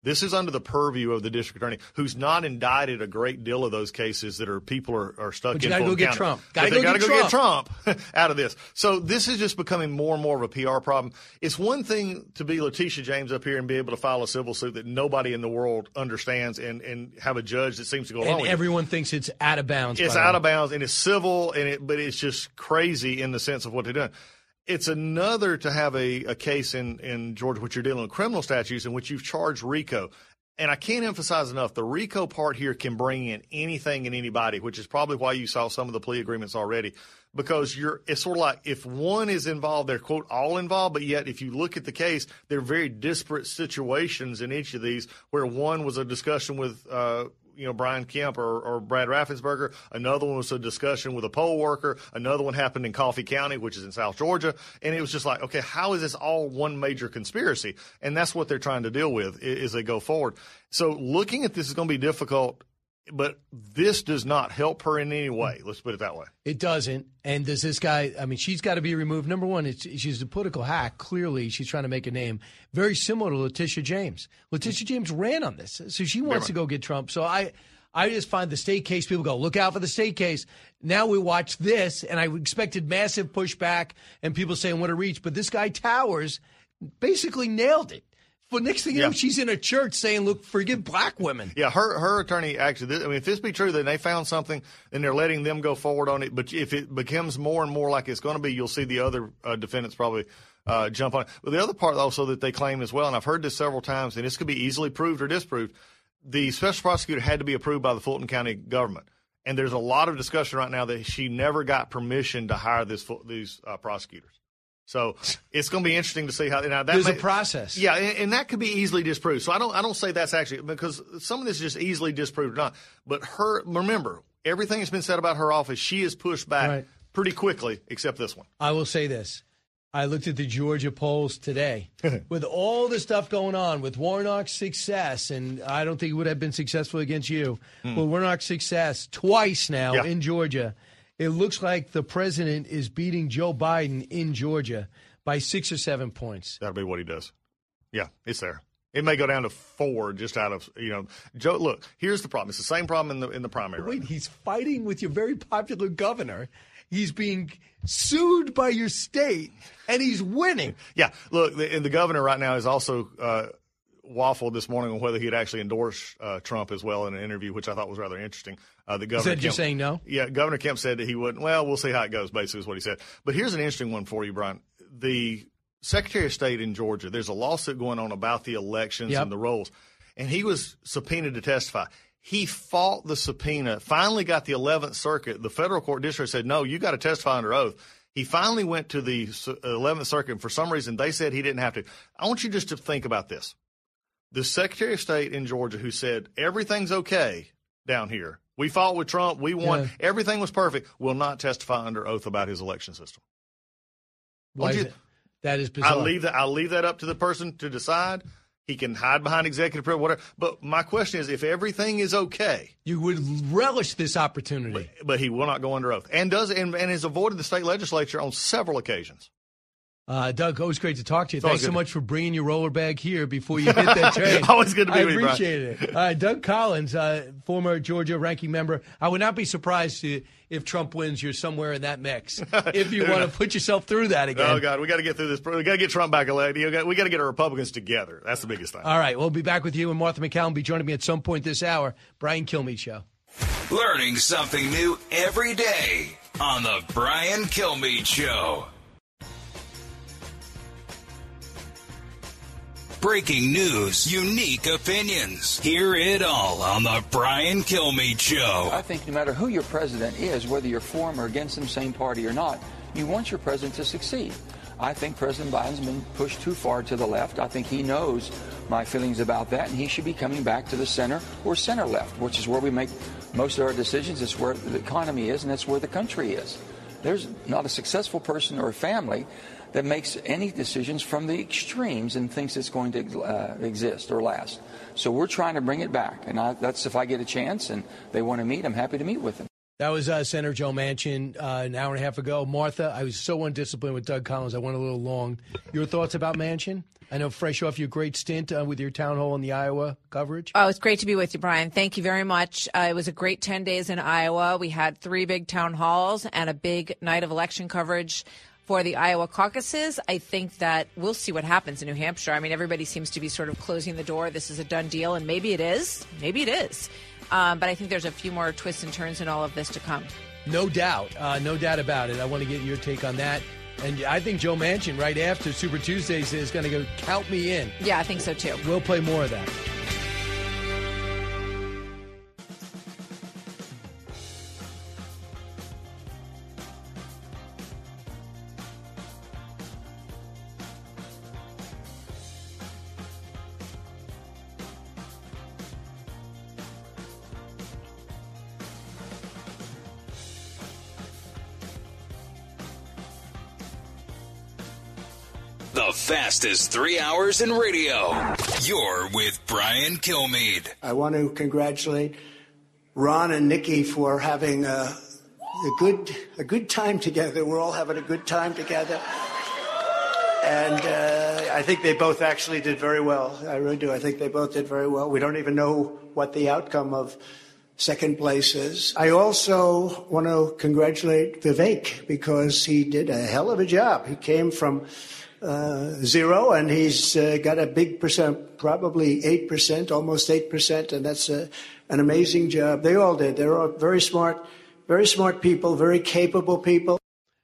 This is under the purview of the district attorney, who's not indicted a great deal of those cases that are people are, are stuck But you in. gotta go get Trump. Gotta they go gotta get go get Trump out of this. So this is just becoming more and more of a PR problem. It's one thing to be Letitia James up here and be able to file a civil suit that nobody in the world understands and, and have a judge that seems to go along And with. it. everyone thinks it's out of bounds. It's out way. of bounds and it's civil and it, but it's just crazy in the sense of what they're doing. It's another to have a, a case in, in Georgia, which you're dealing with criminal statutes in which you've charged RICO. And I can't emphasize enough the RICO part here can bring in anything and anybody, which is probably why you saw some of the plea agreements already. Because you're, it's sort of like if one is involved, they're quote all involved, but yet if you look at the case, they're very disparate situations in each of these where one was a discussion with, uh, you know, Brian Kemp or, or Brad Raffensperger. Another one was a discussion with a poll worker. Another one happened in Coffee County, which is in South Georgia. And it was just like, okay, how is this all one major conspiracy? And that's what they're trying to deal with as they go forward. So looking at this is going to be difficult, but this does not help her in any way. Let's put it that way. It doesn't. And does this guy? I mean, she's got to be removed. Number one, it's, she's a political hack. Clearly, she's trying to make a name. Very similar to Letitia James. Letitia James ran on this, so she wants to go get Trump. So I, I just find the state case, people go, look out for the state case. Now we watch this, and I expected massive pushback and people saying what a reach. But this guy Towers basically nailed it. For next thing you know, she's in a church saying, look, forgive black women. Yeah, her her attorney actually. I mean, if this be true, then they found something, and they're letting them go forward on it. But if it becomes more and more like it's going to be, you'll see the other uh, defendants probably uh, jump on it. But the other part also that they claim as well, and I've heard this several times, and this could be easily proved or disproved. The special prosecutor had to be approved by the Fulton County government, and there's a lot of discussion right now that she never got permission to hire this these uh, prosecutors. So it's going to be interesting to see how. Now that There's a process. yeah, and, and that could be easily disproved. So I don't I don't say that's actually because some of this is just easily disproved or not. But her remember everything that's been said about her office, she is pushed back Right. pretty quickly, except this one. I will say this. I looked at the Georgia polls today with all the stuff going on with Warnock's success, and I don't think it would have been successful against you. Hmm. But Warnock's success twice now Yeah. in Georgia, it looks like the president is beating Joe Biden in Georgia by six or seven points. That'll be what he does. Yeah, it's there. It may go down to four just out of you know. Joe, look, here's the problem. It's the same problem in the in the primary. right Wait, he's fighting with your very popular governor. He's being sued by your state, and he's winning. Yeah, look, the, and the governor right now is also uh, waffled this morning on whether he'd actually endorse uh, Trump as well in an interview, which I thought was rather interesting. Uh, the governor Said you're Kemp- saying no? Yeah, Governor Kemp said that he wouldn't. Well, we'll see how it goes. Basically, is what he said. But here's an interesting one for you, Brian. The Secretary of State in Georgia. There's a lawsuit going on about the elections Yep. and the rolls, and he was subpoenaed to testify. He fought the subpoena. Finally, got the 11th Circuit. The federal court district said, "No, you got to testify under oath." He finally went to the 11th Circuit, and for some reason, they said he didn't have to. I want you just to think about this the Secretary of State in Georgia who said everything's okay down here. We fought with Trump. We won. Yeah. Everything was perfect. Will not testify under oath about his election system. Why is you- it? That is bizarre. I leave that. I leave that up to the person to decide. He can hide behind executive privilege, whatever. But my question is, if everything is okay, you would relish this opportunity. but he will not go under oath, and does and, and has avoided the state legislature on several occasions. Uh, Doug, always great to talk to you. It's Thanks so much for bringing your roller bag here before you hit that train. Always good to be I with you, Brian. appreciate it. All right, Doug Collins, uh, former Georgia ranking member. I would not be surprised to, if Trump wins, you're somewhere in that mix. if you want to put yourself through that again. Oh God, we got to get through this. We got to get Trump back elected. We got to get our Republicans together. That's the biggest thing. All right, we'll be back with you and Martha MacCallum. Be joining me at some point this hour. Brian Kilmeade Show. Learning something new every day on the Brian Kilmeade Show. Breaking news, unique opinions. Hear it all on the Brian Kilmeade Show. I think no matter who your president is, whether you're for him or against him, same party or not, you want your president to succeed. I think President Biden's been pushed too far to the left. I think he knows my feelings about that, and he should be coming back to the center or center left, which is where we make most of our decisions. It's where the economy is, and that's where the country is. There's not a successful person or a family that makes any decisions from the extremes and thinks it's going to uh, exist or last. So we're trying to bring it back, and I, that's if I get a chance and they want to meet, I'm happy to meet with them. That was uh, Senator Joe Manchin uh, an hour and a half ago. Martha, I was so undisciplined with Doug Collins. I went a little long. Your thoughts about Manchin? I know fresh off your great stint uh, with your town hall in the Iowa coverage. Oh, it's great to be with you, Brian. Thank you very much. Uh, it was a great 10 days in Iowa. We had three big town halls and a big night of election coverage for the Iowa caucuses. I think that we'll see what happens in New Hampshire. I mean, everybody seems to be sort of closing the door. This is a done deal, and maybe it is. Maybe it is. Um, but I think there's a few more twists and turns in all of this to come. No doubt. Uh, no doubt about it. I want to get your take on that. And I think Joe Manchin, right after Super Tuesdays, is going to go count me in. Yeah, I think so too. We'll play more of that. The fastest three hours in radio. You're with Brian Kilmeade. I want to congratulate Ron and Nikki for having a, a good a good time together. We're all having a good time together, and uh, I think they both actually did very well. I really do. I think they both did very well. We don't even know what the outcome of second place is. I also want to congratulate Vivek because he did a hell of a job. He came from uh, zero and he's uh, got a big percent, probably 8%, almost 8%, and that's a, an amazing job. They all did. They're all very smart, very smart people, very capable people.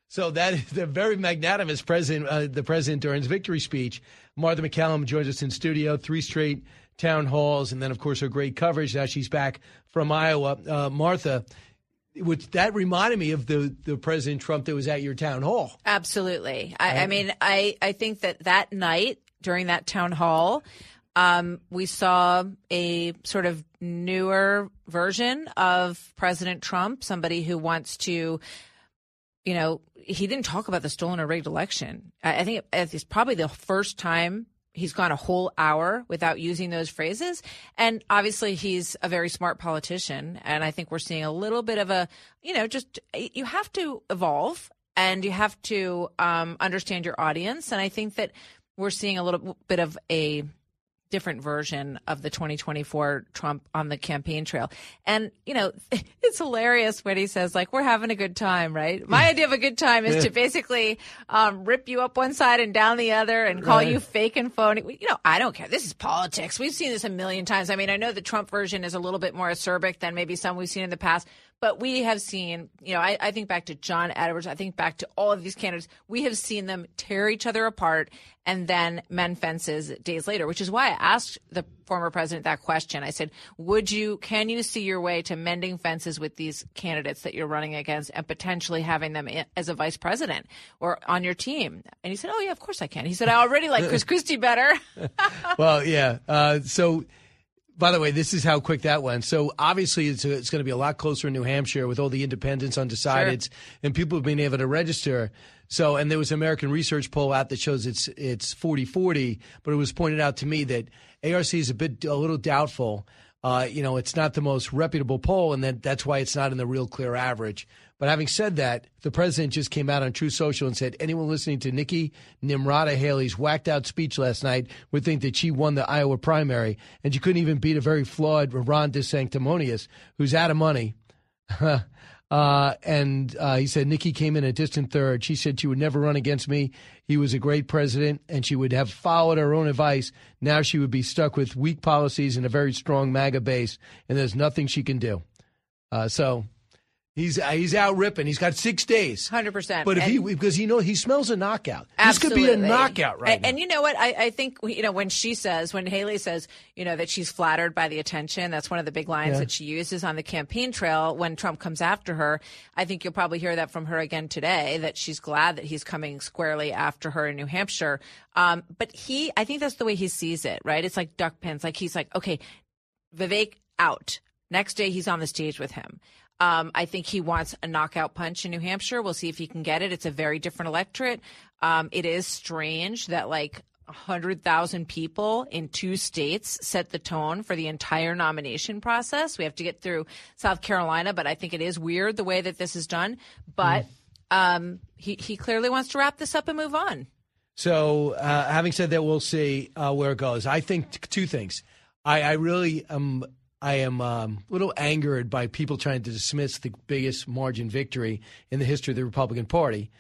So that is the very magnanimous president, uh, the president during his victory speech. Martha MacCallum joins us in studio, three straight town halls, and then of course her great coverage. Now she's back from Iowa. Uh, Martha, which that reminded me of the the President Trump that was at your town hall. Absolutely. I, I mean, I I think that that night during that town hall. Um, we saw a sort of newer version of President Trump, somebody who wants to, you know, he didn't talk about the stolen or rigged election. I, I think it's probably the first time he's gone a whole hour without using those phrases. And obviously, he's a very smart politician. And I think we're seeing a little bit of a, you know, just you have to evolve and you have to um, understand your audience. And I think that we're seeing a little bit of a different version of the 2024 Trump on the campaign trail. And, you know, it's hilarious when he says, like, we're having a good time, right? My idea of a good time is to basically um, rip you up one side and down the other and call Right. you fake and phony. You know, I don't care. This is politics. We've seen this a million times. I mean, I know the Trump version is a little bit more acerbic than maybe some we've seen in the past. But we have seen, you know, I, I think back to John Edwards. I think back to all of these candidates. We have seen them tear each other apart and then mend fences days later, which is why I asked the former president that question. I said, would you, can you see your way to mending fences with these candidates that you're running against and potentially having them as a vice president or on your team? And he said, oh, yeah, of course I can. He said, I already like Chris Christie better. well, yeah. Uh, so, by the way, this is how quick that went. So, obviously, it's, it's going to be a lot closer in New Hampshire with all the independents, undecideds, and people have been able to register. So, and there was an American research poll out that shows it's it's 40-40, but it was pointed out to me that ARC is a bit a little doubtful. Uh, you know, it's not the most reputable poll, and that that's why it's not in the real clear average. But having said that, the president just came out on Truth Social and said anyone listening to Nikki Nimrata Haley's whacked out speech last night would think that she won the Iowa primary, and she couldn't even beat a very flawed Ron DeSanctimonious, who's out of money. Uh, and uh, he said Nikki came in a distant third. She said she would never run against me. He was a great president, and she would have followed her own advice. Now she would be stuck with weak policies and a very strong MAGA base, and there's nothing she can do. Uh, so he's uh, he's out ripping. He's got six days. Hundred percent. But if he because he know he smells a knockout. This could be a knockout right and, and you know what? I, I think you know when she says, when Haley says, you know, that she's flattered by the attention. That's one of the big lines Yeah. that she uses on the campaign trail when Trump comes after her. I think you'll probably hear that from her again today. That she's glad that he's coming squarely after her in New Hampshire. Um, but he, I think that's the way he sees it. Right? It's like duck pins. Like he's like, okay, Vivek out. Next day, he's on the stage with him. Um, I think he wants a knockout punch in New Hampshire. We'll see if he can get it. It's a very different electorate. Um, it is strange that like 100,000 people in two states set the tone for the entire nomination process. We have to get through South Carolina, but I think it is weird the way that this is done. But um, he, he clearly wants to wrap this up and move on. So, uh, having said that, we'll see uh, where it goes. I think t- two things. I, I really am. I am um, a little angered by people trying to dismiss the biggest margin victory in the history of the Republican Party.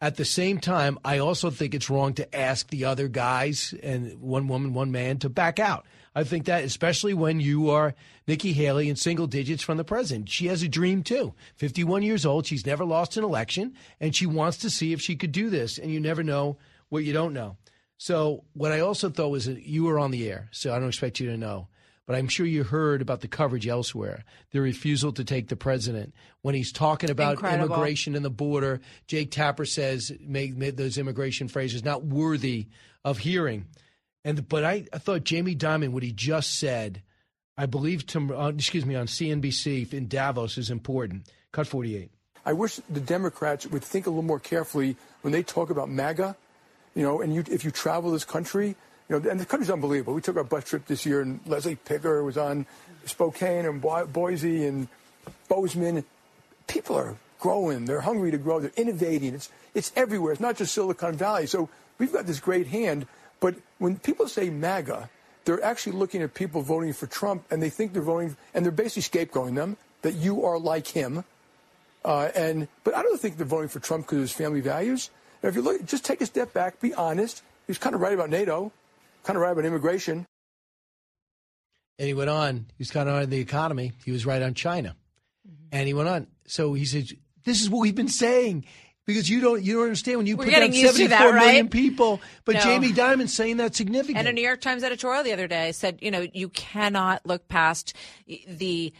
At the same time, I also think it's wrong to ask the other guys and one woman, one man to back out. I think that, especially when you are Nikki Haley in single digits from the president. She has a dream too. 51 years old. She's never lost an election, and she wants to see if she could do this. And you never know what you don't know. So, what I also thought was that you were on the air, so I don't expect you to know. But I'm sure you heard about the coverage elsewhere. The refusal to take the president when he's talking about Incredible. immigration and the border. Jake Tapper says make, make those immigration phrases not worthy of hearing. And but I, I thought Jamie Dimon, what he just said, I believe to uh, excuse me on CNBC in Davos is important. Cut 48. I wish the Democrats would think a little more carefully when they talk about MAGA. You know, and you, if you travel this country, you know, and the country's unbelievable. We took our bus trip this year, and Leslie Picker was on Spokane and Bo- Boise and Bozeman. People are growing. They're hungry to grow. They're innovating. It's it's everywhere. It's not just Silicon Valley. So we've got this great hand. But when people say MAGA, they're actually looking at people voting for Trump and they think they're voting, and they're basically scapegoating them that you are like him. Uh, and but I don't think they're voting for Trump because of his family values. And if you look, just take a step back, be honest. He's kind of right about NATO, kind of right about immigration. And he went on. He was kind of on the economy. He was right on China, mm-hmm. and he went on. So he said, "This is what we've been saying." Because you don't you don't understand when you We're put getting down used to seventy that, four million right? people, but No. Jamie Dimon's saying that's significant. And a New York Times editorial the other day said, you know, you cannot look past the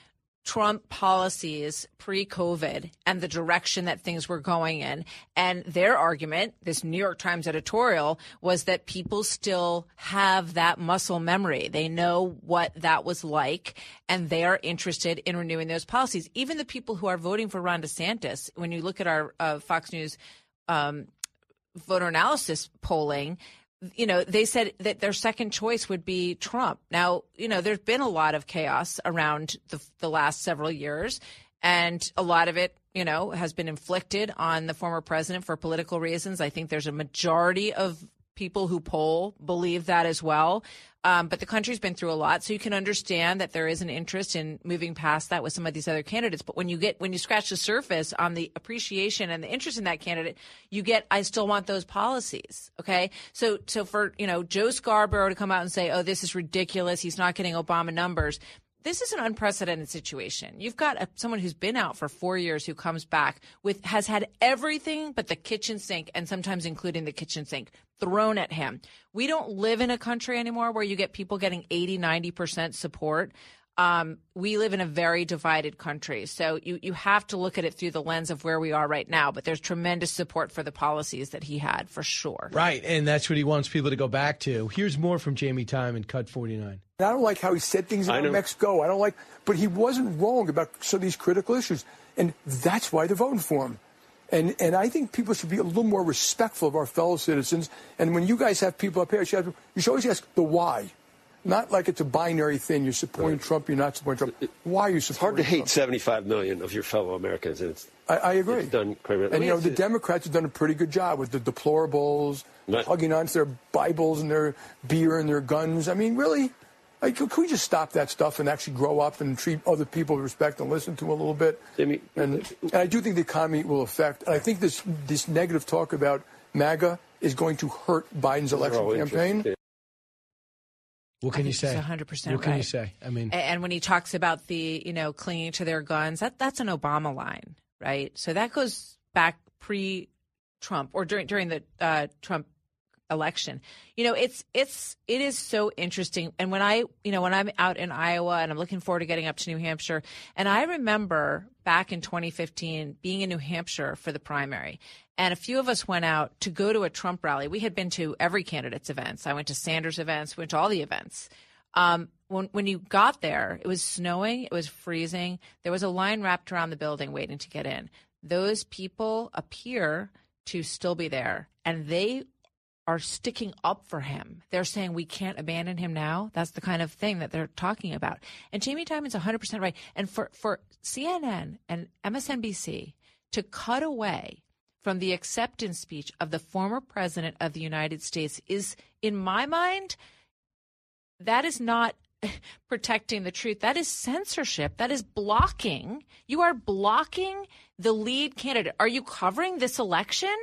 Trump policies pre COVID and the direction that things were going in. And their argument, this New York Times editorial, was that people still have that muscle memory. They know what that was like, and they are interested in renewing those policies. Even the people who are voting for Ron DeSantis, when you look at our uh, Fox News um, voter analysis polling, you know, they said that their second choice would be Trump. Now, you know, there's been a lot of chaos around the, the last several years, and a lot of it, you know, has been inflicted on the former president for political reasons. I think there's a majority of people who poll believe that as well. Um, but the country's been through a lot, so you can understand that there is an interest in moving past that with some of these other candidates. But when you get when you scratch the surface on the appreciation and the interest in that candidate, you get I still want those policies. Okay, so so for you know Joe Scarborough to come out and say, oh, this is ridiculous, he's not getting Obama numbers. This is an unprecedented situation. You've got a, someone who's been out for four years who comes back with has had everything but the kitchen sink, and sometimes including the kitchen sink, thrown at him. We don't live in a country anymore where you get people getting 80, 90% support. Um, we live in a very divided country. So you, you have to look at it through the lens of where we are right now. But there's tremendous support for the policies that he had, for sure. Right, and that's what he wants people to go back to. Here's more from Jamie Dimon in Cut 49. I don't like how he said things I about know. Mexico. I don't like, but he wasn't wrong about some of these critical issues, and that's why they're voting for him. And and I think people should be a little more respectful of our fellow citizens. And when you guys have people up here, you should, have- you should always ask the why, not like it's a binary thing. You're supporting Trump, you're not supporting Trump. Why are you supporting It's hard to hate Trump? 75 million of your fellow Americans. And it's, I, I agree. It's done quite well. And you know the Democrats have done a pretty good job with the deplorables, hugging onto their Bibles and their beer and their guns. I mean, really, like, can we just stop that stuff and actually grow up and treat other people with respect and listen to them a little bit? and, and I do think the economy will affect. And I think this this negative talk about MAGA is going to hurt Biden's election campaign. What can you say? 100% What can you say? I mean, A- and when he talks about the you know clinging to their guns that that's an obama line right so that goes back pre trump or during during the uh, trump election you know it's it's it is so interesting and when i you know when i'm out in iowa and i'm looking forward to getting up to new hampshire and i remember back in 2015 being in new hampshire for the primary and a few of us went out to go to a trump rally we had been to every candidate's events i went to sanders events went to all the events um, when when you got there, it was snowing, it was freezing. There was a line wrapped around the building waiting to get in. Those people appear to still be there, and they are sticking up for him. They're saying we can't abandon him now. That's the kind of thing that they're talking about. And Jamie Dimon's 100% right. And for for CNN and MSNBC to cut away from the acceptance speech of the former president of the United States is in my mind that is not protecting the truth. That is censorship. That is blocking. You are blocking the lead candidate. Are you covering this election?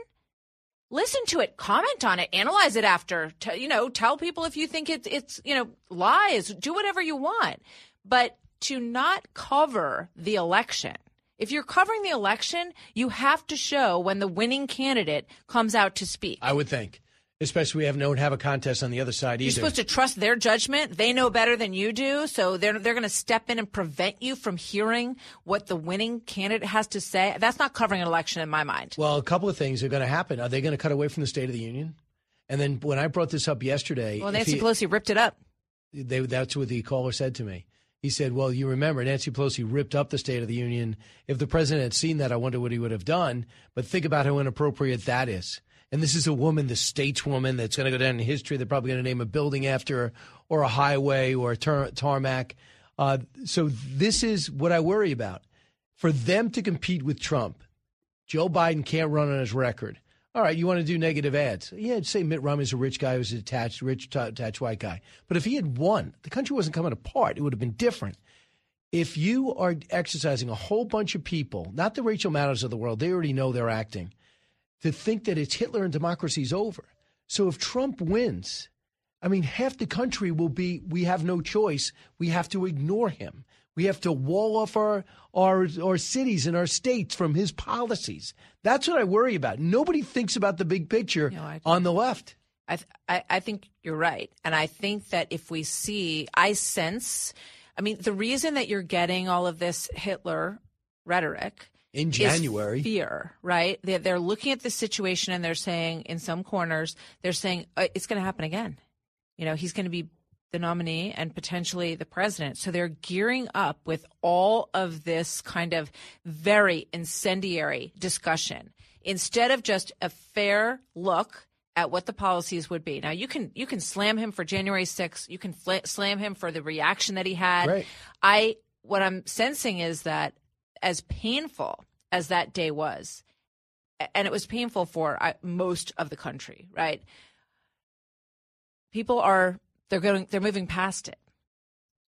Listen to it, comment on it, analyze it after. T- you know, tell people if you think it's it's you know lies. Do whatever you want, but to not cover the election. If you're covering the election, you have to show when the winning candidate comes out to speak. I would think, especially we have no have a contest on the other side either. You're supposed to trust their judgment. They know better than you do, so they're they're going to step in and prevent you from hearing what the winning candidate has to say. That's not covering an election in my mind. Well, a couple of things are going to happen. Are they going to cut away from the State of the Union? And then when I brought this up yesterday, Well, Nancy he- Pelosi ripped it up. they, that's what the caller said to me. He said, "Well, you remember Nancy Pelosi ripped up the State of the Union. If the president had seen that, I wonder what he would have done. But think about how inappropriate that is. And this is a woman, the stateswoman, that's going to go down in history. They're probably going to name a building after her, or a highway, or a tar- tarmac. Uh, so this is what I worry about. For them to compete with Trump, Joe Biden can't run on his record All right, you want to do negative ads? Yeah, say Mitt Romney's a rich guy who's attached, rich, attached white guy. But if he had won, the country wasn't coming apart. It would have been different. If you are exercising a whole bunch of people, not the Rachel Maddow's of the world, they already know they're acting, to think that it's Hitler and democracy's over. So if Trump wins, I mean, half the country will be, we have no choice. We have to ignore him. We have to wall off our, our, our cities and our states from his policies. That's what I worry about. Nobody thinks about the big picture No, on the left. I, th- I I think you're right, and I think that if we see, I sense, I mean, the reason that you're getting all of this Hitler rhetoric In is January. fear, right? They're, they're looking at the situation and they're saying, in some corners, they're saying uh, it's going to happen again. You know, he's going to be the nominee and potentially the president. So they're gearing up with all of this kind of very incendiary discussion instead of just a fair look at what the policies would be. Now you can you can slam him for January 6th, you can fl- slam him for the reaction that he had. Right. I what I'm sensing is that as painful as that day was, and it was painful for uh, most of the country, right? People are they're going they're moving past it.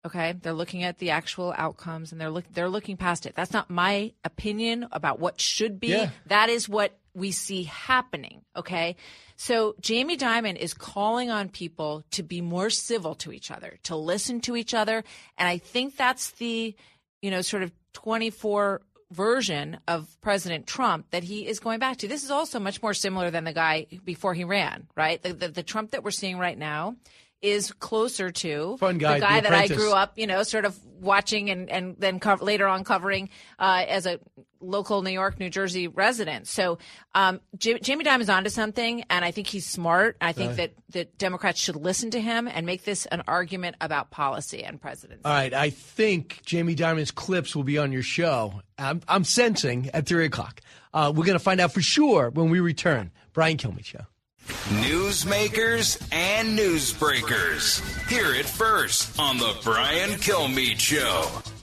Okay, they're looking at the actual outcomes and they're look they're looking past it. That's not my opinion about what should be. Yeah. That is what we see happening. Okay, so Jamie Dimon is calling on people to be more civil to each other, to listen to each other, and I think that's the you know sort of twenty four version of President Trump that he is going back to. This is also much more similar than the guy before he ran, right? The, the, the Trump that we're seeing right now is closer to Fun guy, the guy The that I grew up, you know, sort of watching and, and then co- later on covering uh, as a local New York, New Jersey resident. So um, J- Jamie Dimon is onto something, and I think he's smart. I think Uh. that, that Democrats should listen to him and make this an argument about policy and presidency. All right, I think Jamie Dimon's clips will be on your show. I'm, I'm sensing at 3 o'clock. Uh, we're going to find out for sure when we return. Brian Kilmeade Show. Newsmakers and newsbreakers. Hear it first on the Brian Kilmeade Show.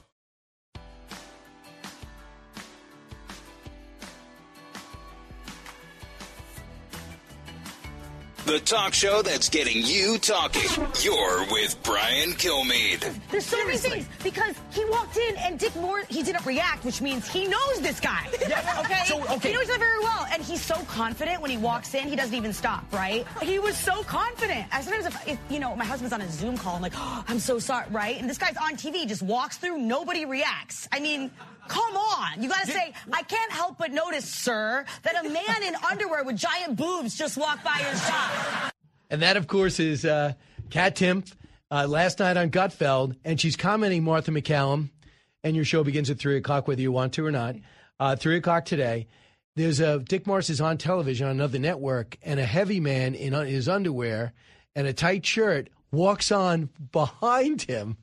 The talk show that's getting you talking. You're with Brian Kilmeade. There's so many things because he walked in and Dick Morris he didn't react, which means he knows this guy. Yeah, okay? so, okay. He knows him very well, and he's so confident when he walks in, he doesn't even stop. Right? He was so confident. I sometimes, if, if you know, my husband's on a Zoom call, I'm like, oh, I'm so sorry, right? And this guy's on TV, just walks through, nobody reacts. I mean. Come on. You gotta say, I can't help but notice, sir, that a man in underwear with giant boobs just walked by your shop. And that, of course, is uh, Kat Timpf uh, last night on Gutfeld, and she's commenting Martha MacCallum. And your show begins at three o'clock, whether you want to or not. Uh, three o'clock today. There's a Dick Morris is on television on another network, and a heavy man in uh, his underwear and a tight shirt walks on behind him,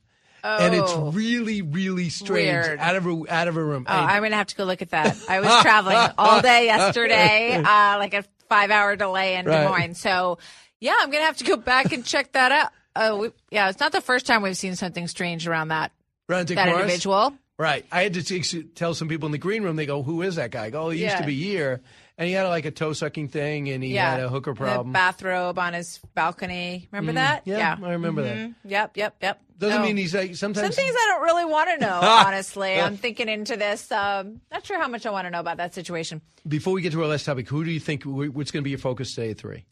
and it's Oh. really, really strange Weird. out of a out of a room. Oh, And- I'm gonna have to go look at that. I was traveling all day yesterday, uh, like a five hour delay in Right. Des Moines. So, yeah, I'm gonna have to go back and check that out. Uh, we, yeah, it's not the first time we've seen something strange around that Around that Morris? individual. Right. I had to t- tell some people in the green room. They go, "Who is that guy?" I go, "Oh, he used to be here, and he had like a toe sucking thing, and he yeah, had a hooker problem." The bathrobe on his balcony. Remember Mm, that? yeah, I remember that. Mhm. Yep, yep, yep. Doesn't No. mean he's like sometimes. Some things I don't really want to know, honestly. I'm thinking into this. Um, not sure how much I want to know about that situation. Before we get to our last topic, who do you think what's going to be your focus today at three?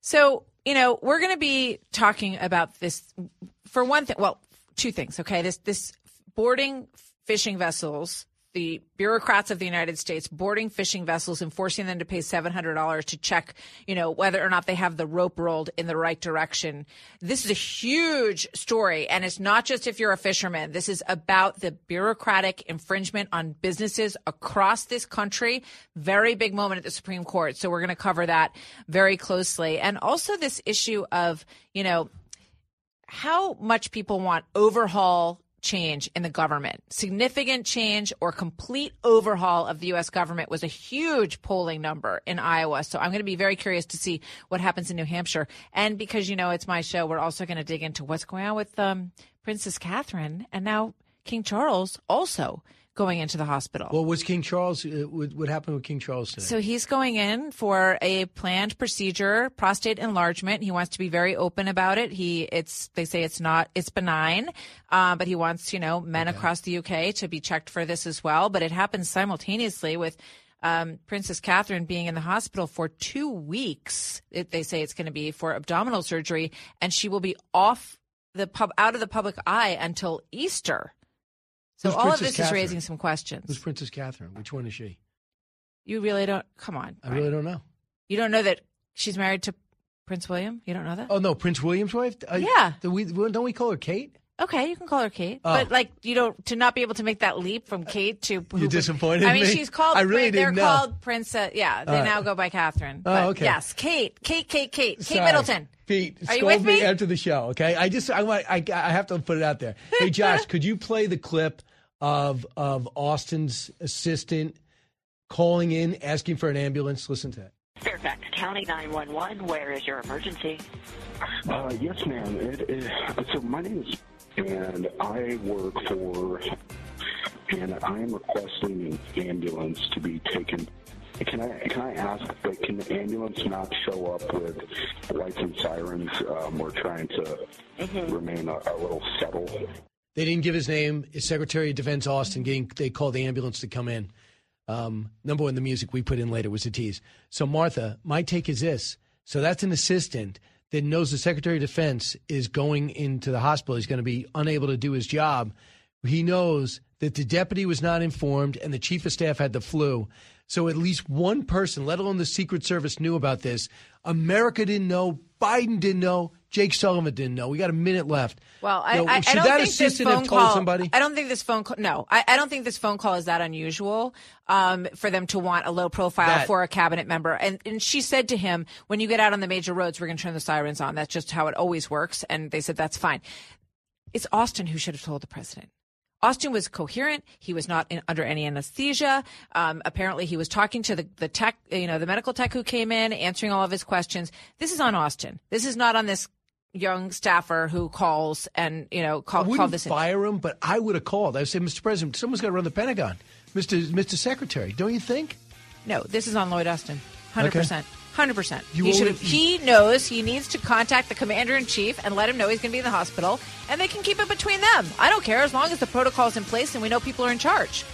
So, you know, we're going to be talking about this for one thing. Well, two things. Okay. This, this boarding fishing vessels, the bureaucrats of the United States boarding fishing vessels and forcing them to pay $700 to check, you know, whether or not they have the rope rolled in the right direction. This is a huge story. And it's not just if you're a fisherman. This is about the bureaucratic infringement on businesses across this country. Very big moment at the Supreme Court. So we're going to cover that very closely. And also this issue of, you know, how much people want overhaul change in the government. Significant change or complete overhaul of the U.S. government was a huge polling number in Iowa. So I'm going to be very curious to see what happens in New Hampshire. And because, you know, it's my show, we're also going to dig into what's going on with um, Princess Catherine and now King Charles also going into the hospital. Well, was King Charles? Uh, what, what happened with King Charles today? So he's going in for a planned procedure, prostate enlargement. He wants to be very open about it. He, it's, they say it's not, it's benign, uh, but he wants, you know, men okay. across the UK to be checked for this as well. But it happens simultaneously with um, Princess Catherine being in the hospital for two weeks. It, they say it's going to be for abdominal surgery, and she will be off the pub out of the public eye until Easter. So Who's all Princess of this Catherine? is raising some questions. Who's Princess Catherine? Which one is she? You really don't. Come on. I really don't know. You don't know that she's married to Prince William. You don't know that. Oh no, Prince William's wife. Uh, Yeah. Do we don't we call her Kate? Okay, you can call her Kate, Oh. but like you don't to not be able to make that leap from Kate to You're disappointed I mean, me? she's called. I really they're didn't know. called Princess. Yeah, they All right. now go by Catherine. Oh, okay. Yes, Kate, Kate, Kate, Kate, Kate Sorry. Middleton. Pete, Are you scold with me? after the show, okay? I just I want I, I have to put it out there. Hey, Josh, could you play the clip of of Austin's assistant calling in asking for an ambulance? Listen to it. Fairfax County 911, where is your emergency? Uh, yes, ma'am. It, it, so my name is, and I work for, and I am requesting an ambulance to be taken. Can I can I ask, but can the ambulance not show up with lights and sirens? Um, we're trying to remain a, a little subtle. They didn't give his name. It's Secretary of Defense Austin. Getting they called the ambulance to come in. Um, number one, the music we put in later was a tease. So Martha, my take is this: so that's an assistant that knows the Secretary of Defense is going into the hospital. He's going to be unable to do his job. He knows that the deputy was not informed and the chief of staff had the flu. So at least one person, let alone the Secret Service, knew about this. America didn't know. Biden didn't know. Jake Sullivan didn't know. We got a minute left. Well, I, Now, I, I should don't that think this phone call. somebody? I don't think this phone call. No, I, I don't think this phone call is that unusual um, for them to want a low profile That- for a cabinet member. And and she said to him, "When you get out on the major roads, we're going to turn the sirens on. That's just how it always works." And they said that's fine. It's Austin who should have told the president. Austin was coherent. He was not in, under any anesthesia. Um, apparently, he was talking to the, the tech, you know, the medical tech who came in, answering all of his questions. This is on Austin. This is not on this young staffer who calls and you know I call, wouldn't call this in. fire him, but I would have called. I would say, Mr. President, someone's got to run the Pentagon, Mr. Mr. Secretary. Don't you think? No, this is on Lloyd Austin. Hundred percent. Hundred percent. He should have. He knows he needs to contact the commander in chief and let him know he's going to be in the hospital, and they can keep it between them. I don't care as long as the protocol's in place and we know people are in charge.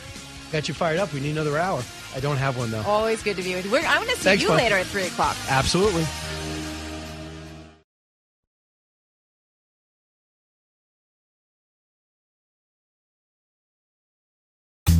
Got you fired up. We need another hour. I don't have one though. Always good to be with you. We're, I'm going to see Thanks, you later at three o'clock. Absolutely.